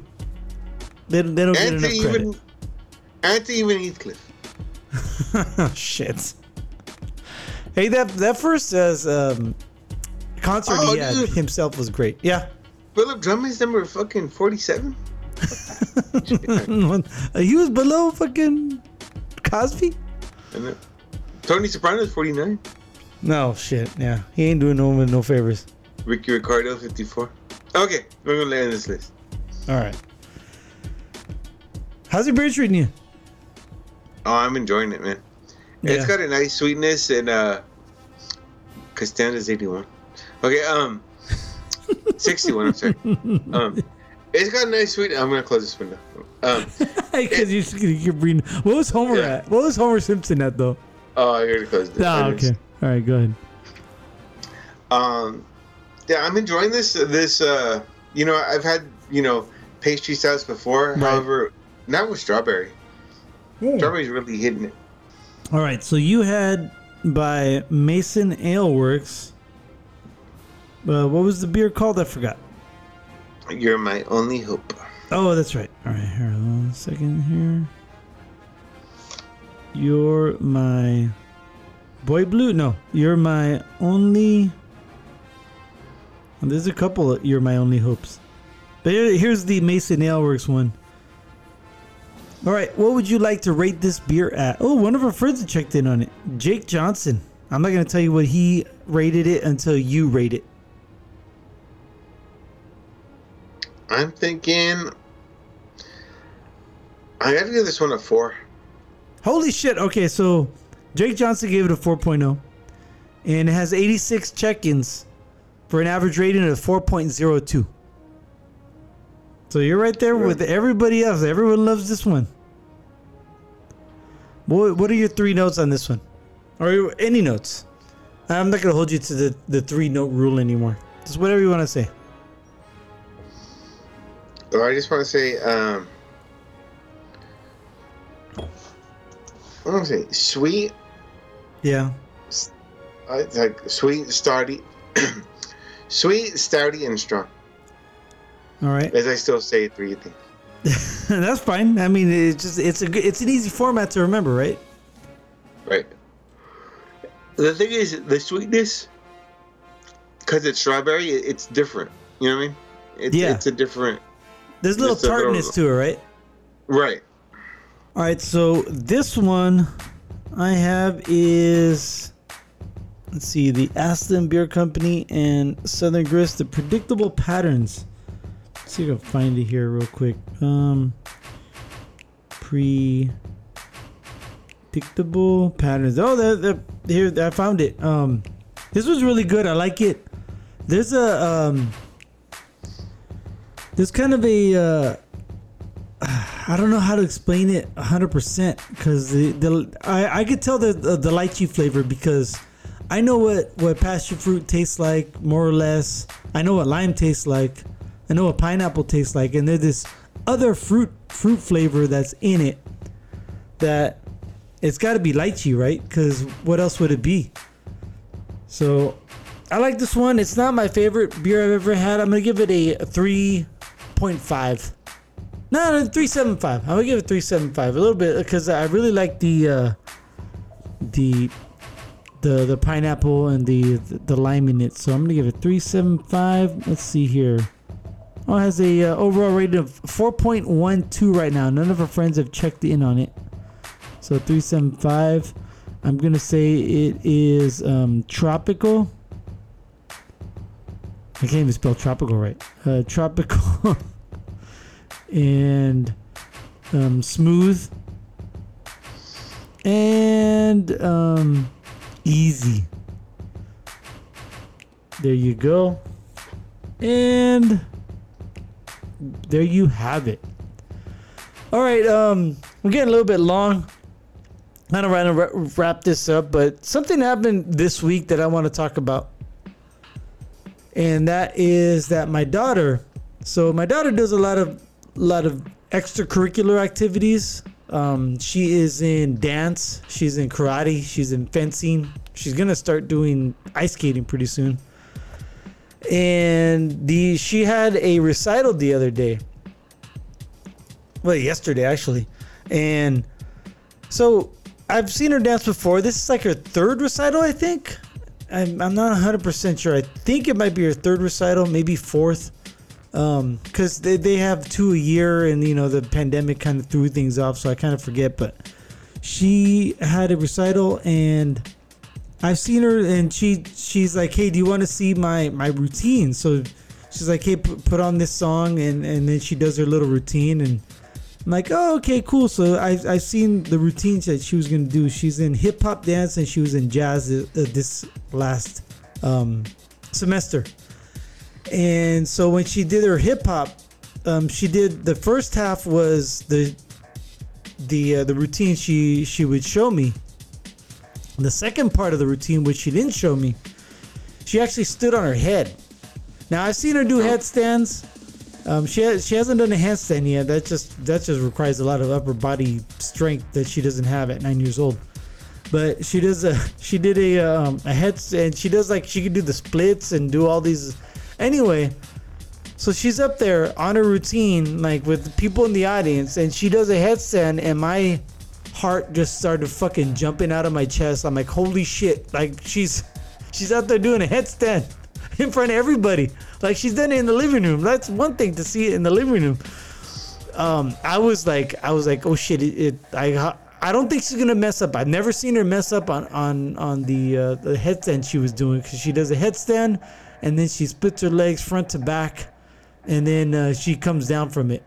They, they don't get And to enough credit. even, and to even Heathcliff. shit. Hey, that that first uh, um, concert Oh, he had dude. himself was great. Yeah. Philip Drummond's number fucking 47? he was below fucking Cosby. And Tony Soprano's 49. No shit. Yeah, he ain't doing no one no favors. Ricky Ricardo, 54. Okay, we're to lay on this list. All right. How's your beer treating you? Oh, I'm enjoying it, man. Yeah. It's got a nice sweetness and uh Costanza's 81. Okay, um 61, I'm sorry. Um it's got a nice sweet I'm gonna close this window. Um Because you're just gonna keep reading. What was Homer Yeah. at? What was Homer Simpson at though? oh I gotta close this. Ah, I okay. All right, go ahead. Um yeah, I'm enjoying this this uh you know, I've had, you know, pastry stouts before, Right. however, not with strawberry. Strawberry's really hitting it. All right, so you had by Mason Ale Works. Uh, what was the beer called? I forgot. You're my only hope. Oh, that's right. All right, here, one second here. You're my boy blue. No, you're my only. There's a couple. Of, you're my only hopes. But here's the Mason Ale Works one. All right, what would you like to rate this beer at? Oh, one of our friends checked in on it. Jake Johnson. I'm not gonna tell you what he rated it until you rate it. I'm thinking I gotta give this one a four. Holy shit. Okay, so Jake Johnson gave it a 4.0 and it has 86 check ins for an average rating of 4.02. So you're right there with everybody else. Everyone loves this one. What, what are your three notes on this one? Or any notes? I'm not going to hold you to the, the three note rule anymore. Just whatever you want to say. Oh, I just want to say, um, I want to say sweet. Yeah. I it's like sweet, stouty, sweet, stouty, and strong. All right. As I still say three things. That's fine. I mean, it's just it's a good, it's an easy format to remember, right? Right. The thing is, the sweetness, because it's strawberry, it's different. You know what I mean? It's, Yeah. It's a different. There's a little It's a little- tartness to it, right? Right. All right, so this one I have is let's see, the Aslin Beer Company and Southern Grist, the predictable patterns. Let's see if I can find it here real quick. Um predictable patterns. Oh, the here I found it. Um this was really good. I like it. There's a um there's kind of a uh I don't know how to explain it 100% because the, the I, I could tell the, the the lychee flavor because I know what what passion fruit tastes like more or less. I know what lime tastes like. I know what pineapple tastes like, and there's this other fruit fruit flavor that's in it that it's got to be lychee, right? Because what else would it be? So I like this one. It's not my favorite beer I've ever had. I'm gonna give it a 3.5. No, no, 375. I'm gonna give it 375. A little bit because I really like the uh, the the the pineapple and the the lime in it. So I'm gonna give it 375. Let's see here. Oh, it has a uh, overall rating of 4.12 right now. None of our friends have checked in on it. So 375. I'm gonna say it is um, tropical. I can't even spell tropical right. Uh, tropical and um, smooth and um, easy. There you go. And there you have it. All right, um, we're getting a little bit long. I don't want to wrap this up, but something happened this week that I want to talk about. And that is that my daughter, so my daughter does a lot of lot of extracurricular activities. Um, she is in dance, she's in karate, she's in fencing. She's gonna start doing ice skating pretty soon. And the she had a recital the other day. Well, yesterday actually, and so I've seen her dance before. This is like her third recital, I think. I'm, I'm not 100% sure. I think it might be her third recital, maybe fourth. Um, cause they, they have two a year and you know, the pandemic kind of threw things off. So I kind of forget, but she had a recital and I've seen her and she, she's like, Hey, do you want to see my, my routine? So she's like, Hey, p- put on this song. And, and then she does her little routine and, I'm like, oh, okay, cool. So I've, I've seen the routines that she was gonna do. She's in hip hop dance and she was in jazz uh, this last um, semester. And so when she did her hip hop, um, she did the first half was the the uh, the routine she she would show me. The second part of the routine, which she didn't show me, she actually stood on her head. Now I've seen her do headstands. Um, she has, she hasn't done a handstand yet. That just that just requires a lot of upper body strength that she doesn't have at nine years old. But she does a she did a um, a headstand. She does like she can do the splits and do all these. Anyway, so she's up there on a routine like with people in the audience, and she does a headstand, and my heart just started fucking jumping out of my chest. I'm like, holy shit! Like she's she's out there doing a headstand in front of everybody. Like she's done it in the living room. That's one thing to see it in the living room. Um, I was like, I was like, oh shit! It, it I, I don't think she's gonna mess up. I've never seen her mess up on on on the uh, the headstand she was doing because she does a headstand and then she splits her legs front to back, and then uh, she comes down from it.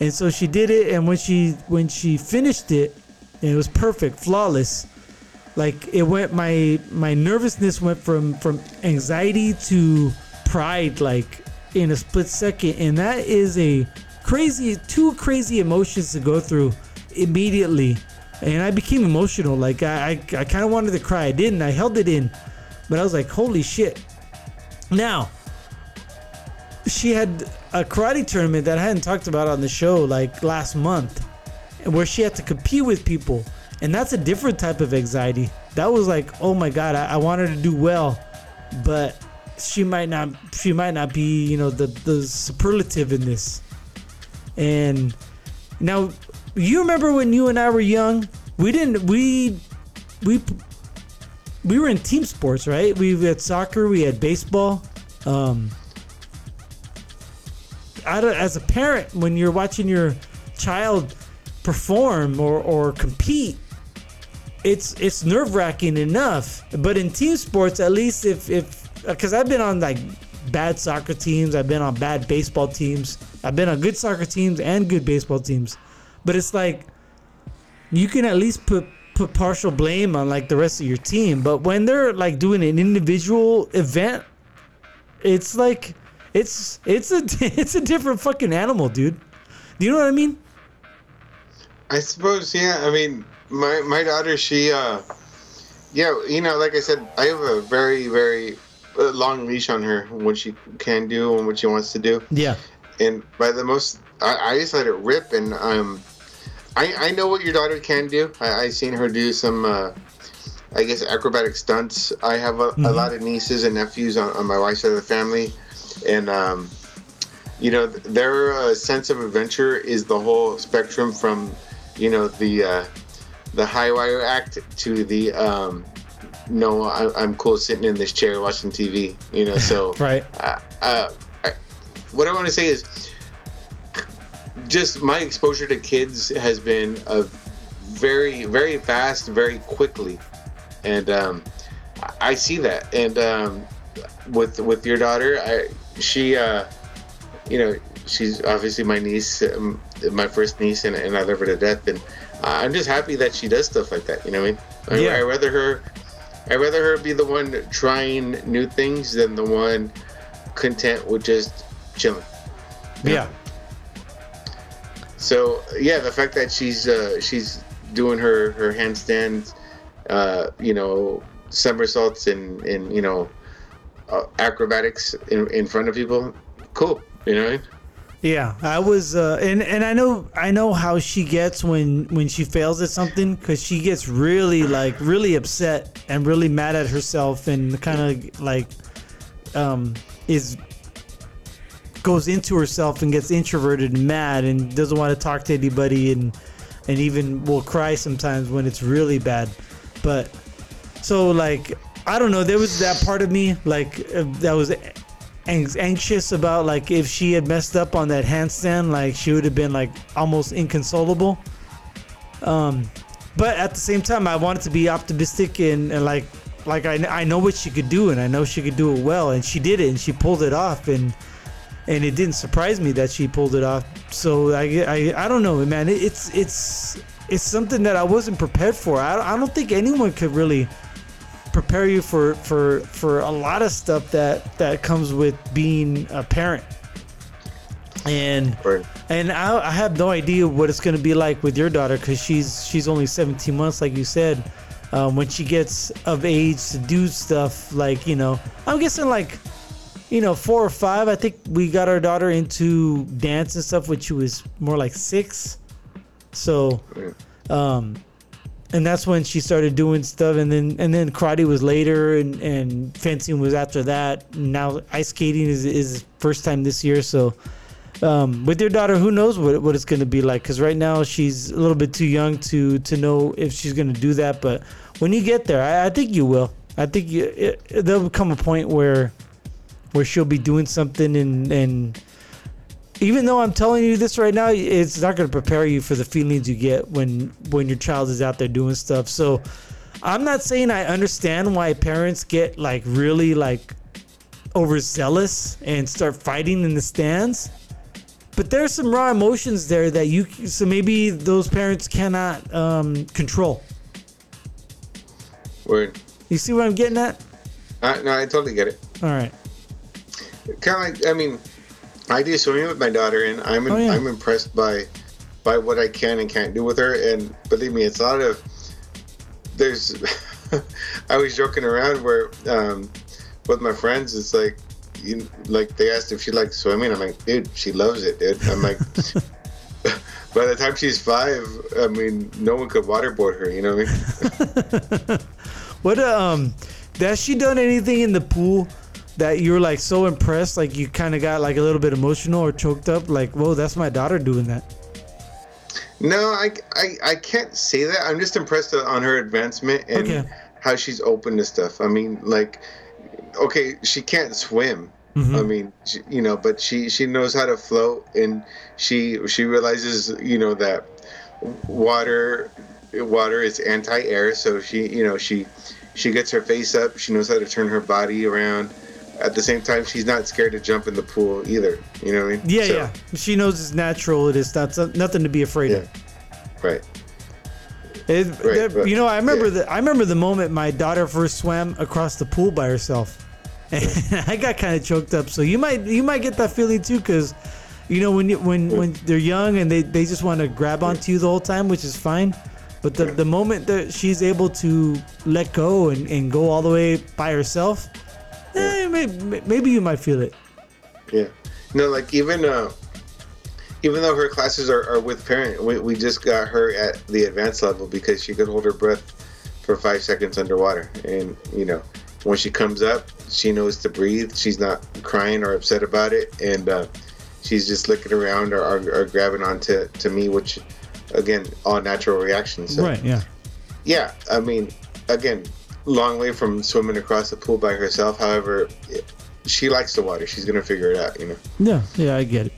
And so she did it, and when she when she finished it, it was perfect, flawless. Like it went my my nervousness went from from anxiety to pride like in a split second. And that is a crazy two crazy emotions to go through immediately. And i became emotional. Like i i, I kind of wanted to cry. I didn't. I held it in. But i was like holy shit now she had a karate tournament that i hadn't talked about on the show like last month where she had to compete with people and that's a different type of anxiety. That was like oh my god i, I want her to do well but she might not she might not be you know the the superlative in this. And now you remember when you and i were young? We didn't we we we were in team sports right? We had soccer we had baseball. Um as a parent when you're watching your child perform or, or compete it's it's nerve wracking enough. But in team sports, at least if if because I've been on like bad soccer teams, I've been on bad baseball teams, I've been on good soccer teams and good baseball teams, but it's like you can at least put put partial blame on like the rest of your team. But when they're like doing an individual event, it's like it's it's a it's a different fucking animal, dude. Do you know what I mean? I suppose, yeah. I mean, my my daughter, she, uh, yeah, you know, like I said, I have a very very uh, long leash on her what she can do and what she wants to do, Yeah. and by the most, I, I just let it rip, and um, I I know what your daughter can do. I I seen her do some. Uh, I guess acrobatic stunts. I have a, a lot of nieces and nephews on, on my wife's side of the family, and um, you know their uh, sense of adventure is the whole spectrum from you know the uh, the high wire act to the um, no I, I'm cool sitting in this chair watching TV. You know, so Right. uh, uh, I, what I want to say is just my exposure to kids has been a very very fast very quickly. And um, I- i see that. And um, with with your daughter i she uh, you know she's obviously my niece um, my first niece and, and i love her to death. And uh, i'm just happy that she does stuff like that you know what i mean? Yeah. i rather her i rather her be the one trying new things than the one content with just chilling. Yeah. So yeah, the fact that she's uh, she's doing her her handstands, uh, you know, somersaults and and you know, uh, acrobatics in, in front of people, cool. You know what I mean? Yeah, I was, uh, and and I know I know how she gets when when she fails at something because she gets really like really upset and really mad at herself and kind of like um is goes into herself and gets introverted and mad and doesn't want to talk to anybody and and even will cry sometimes when it's really bad. But so like I don't know, there was that part of me like that was anxious about like if she had messed up on that handstand, like she would have been like almost inconsolable. Um, but at the same time, I wanted to be optimistic and, and like like I, I know what she could do and I know she could do it well and she did it and she pulled it off and and it didn't surprise me that she pulled it off. So I I, I don't know, man. It, it's it's it's something that I wasn't prepared for. I, I don't think anyone could really prepare you for for for a lot of stuff that that comes with being a parent. And Right. and I, I have no idea what it's going to be like with your daughter because she's she's only 17 months, like you said. Um, when she gets of age to do stuff like you know, I'm guessing like you know four or five. I think we got our daughter into dance and stuff when she was more like six. So, um, and that's when she started doing stuff, and then and then karate was later, and and fencing was after that. Now ice skating is is first time this year, so um, with your daughter, who knows what, what it's going to be like? Because right now she's a little bit too young to to know if she's going to do that. But when you get there, I, I think you will. I think you, it, there'll come a point where where she'll be doing something, and and even though I'm telling you this right now, it's not going to prepare you for the feelings you get when when your child is out there doing stuff. So I'm not saying I understand why parents get like really like overzealous and start fighting in the stands but there's some raw emotions there that you so maybe those parents cannot um, control Word. you see what i'm getting at Uh, no, I totally get it. all right Kind of like, I mean, I do swimming with my daughter, and I'm Oh, yeah. I'm impressed by by what I can and can't do with her. And believe me, it's a lot of there's. I was joking around where um, with my friends, it's like you like they asked if she likes swimming. I'm like, dude, she loves it, dude. I'm like. By the time she's five, I mean, no one could waterboard her. You know what I mean? what um has she done anything in the pool that you're like so impressed like you kind of got like a little bit emotional or choked up like whoa that's my daughter doing that No, I, I, I can't say that. I'm just impressed on her advancement and Okay. how she's open to stuff. I mean, like, okay, she can't swim. Mm-hmm. I mean, she, you know, but she she knows how to float, and she she realizes, you know, that water water is anti-air, so she you know she she gets her face up. She knows how to turn her body around. At the same time, she's not scared to jump in the pool either. You know what I mean? yeah So, yeah she knows it's natural it is not nothing to be afraid Yeah. of Right. It, Right, that- right. you know, I remember Yeah. the I remember the moment my daughter first swam across the pool by herself, and I got kind of choked up. So you might you might get that feeling too, because you know when you, when when they're young and they, they just want to grab onto you the whole time, which is fine. But the, the moment that she's able to let go and, and go all the way by herself, eh, maybe, maybe you might feel it. Yeah. No, like even uh, even though her classes are, are with parent, we, we just got her at the advanced level because she could hold her breath for five seconds underwater, and you know when she comes up, she knows to breathe. She's not crying or upset about it, and uh, she's just looking around or, or, or grabbing onto to me, which again, all natural reactions. So, Yeah. yeah, I mean, again, long way from swimming across the pool by herself. However, it, she likes the water. She's gonna figure it out, you know. Yeah. Yeah. I get it.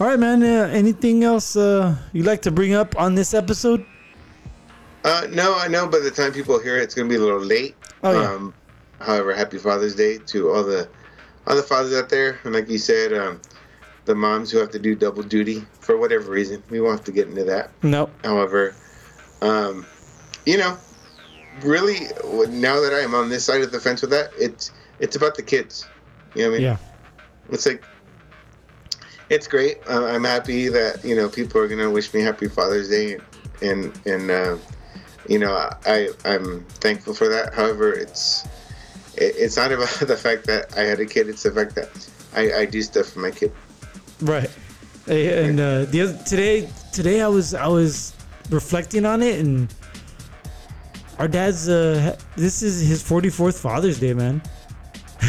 All right, man. Uh, anything else uh, you'd like to bring up on this episode? Uh, no, I know by the time people hear it, it's gonna be a little late. Oh, yeah. Um, however, happy Father's Day to all the all the fathers out there, and like you said, um, the moms who have to do double duty for whatever reason. We won't have to get into that. No. However, um, you know, really, now that I am on this side of the fence with that, it's it's about the kids. You know what I mean? Yeah. It's like it's great. Uh, I'm happy that you know people are gonna wish me happy Father's Day, and and uh, you know I I'm thankful for that. However, it's it, it's not about the fact that I had a kid. It's the fact that I, I do stuff for my kid. Right. And uh, the other today, today I was I was reflecting on it, and our dad's uh, this is his 44th Father's Day, man.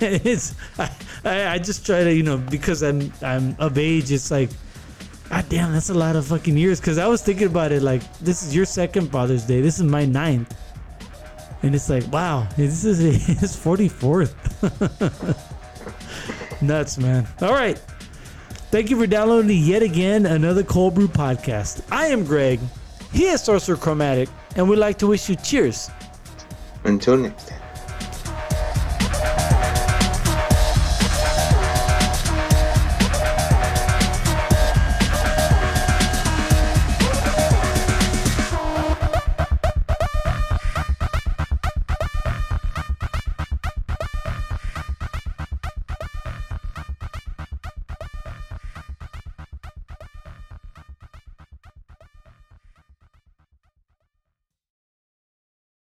it's I, I just try to you know because I'm I'm of age. It's like God damn, that's a lot of fucking years. Cause I was thinking about it like this is your second Father's Day. This is my ninth. And it's like, wow, this is his 44th. Nuts, man. All right. Thank you for downloading yet again another Cold Brew podcast. I am Greg. He is Sorcerer Chromatic, and we'd like to wish you cheers. Until next time.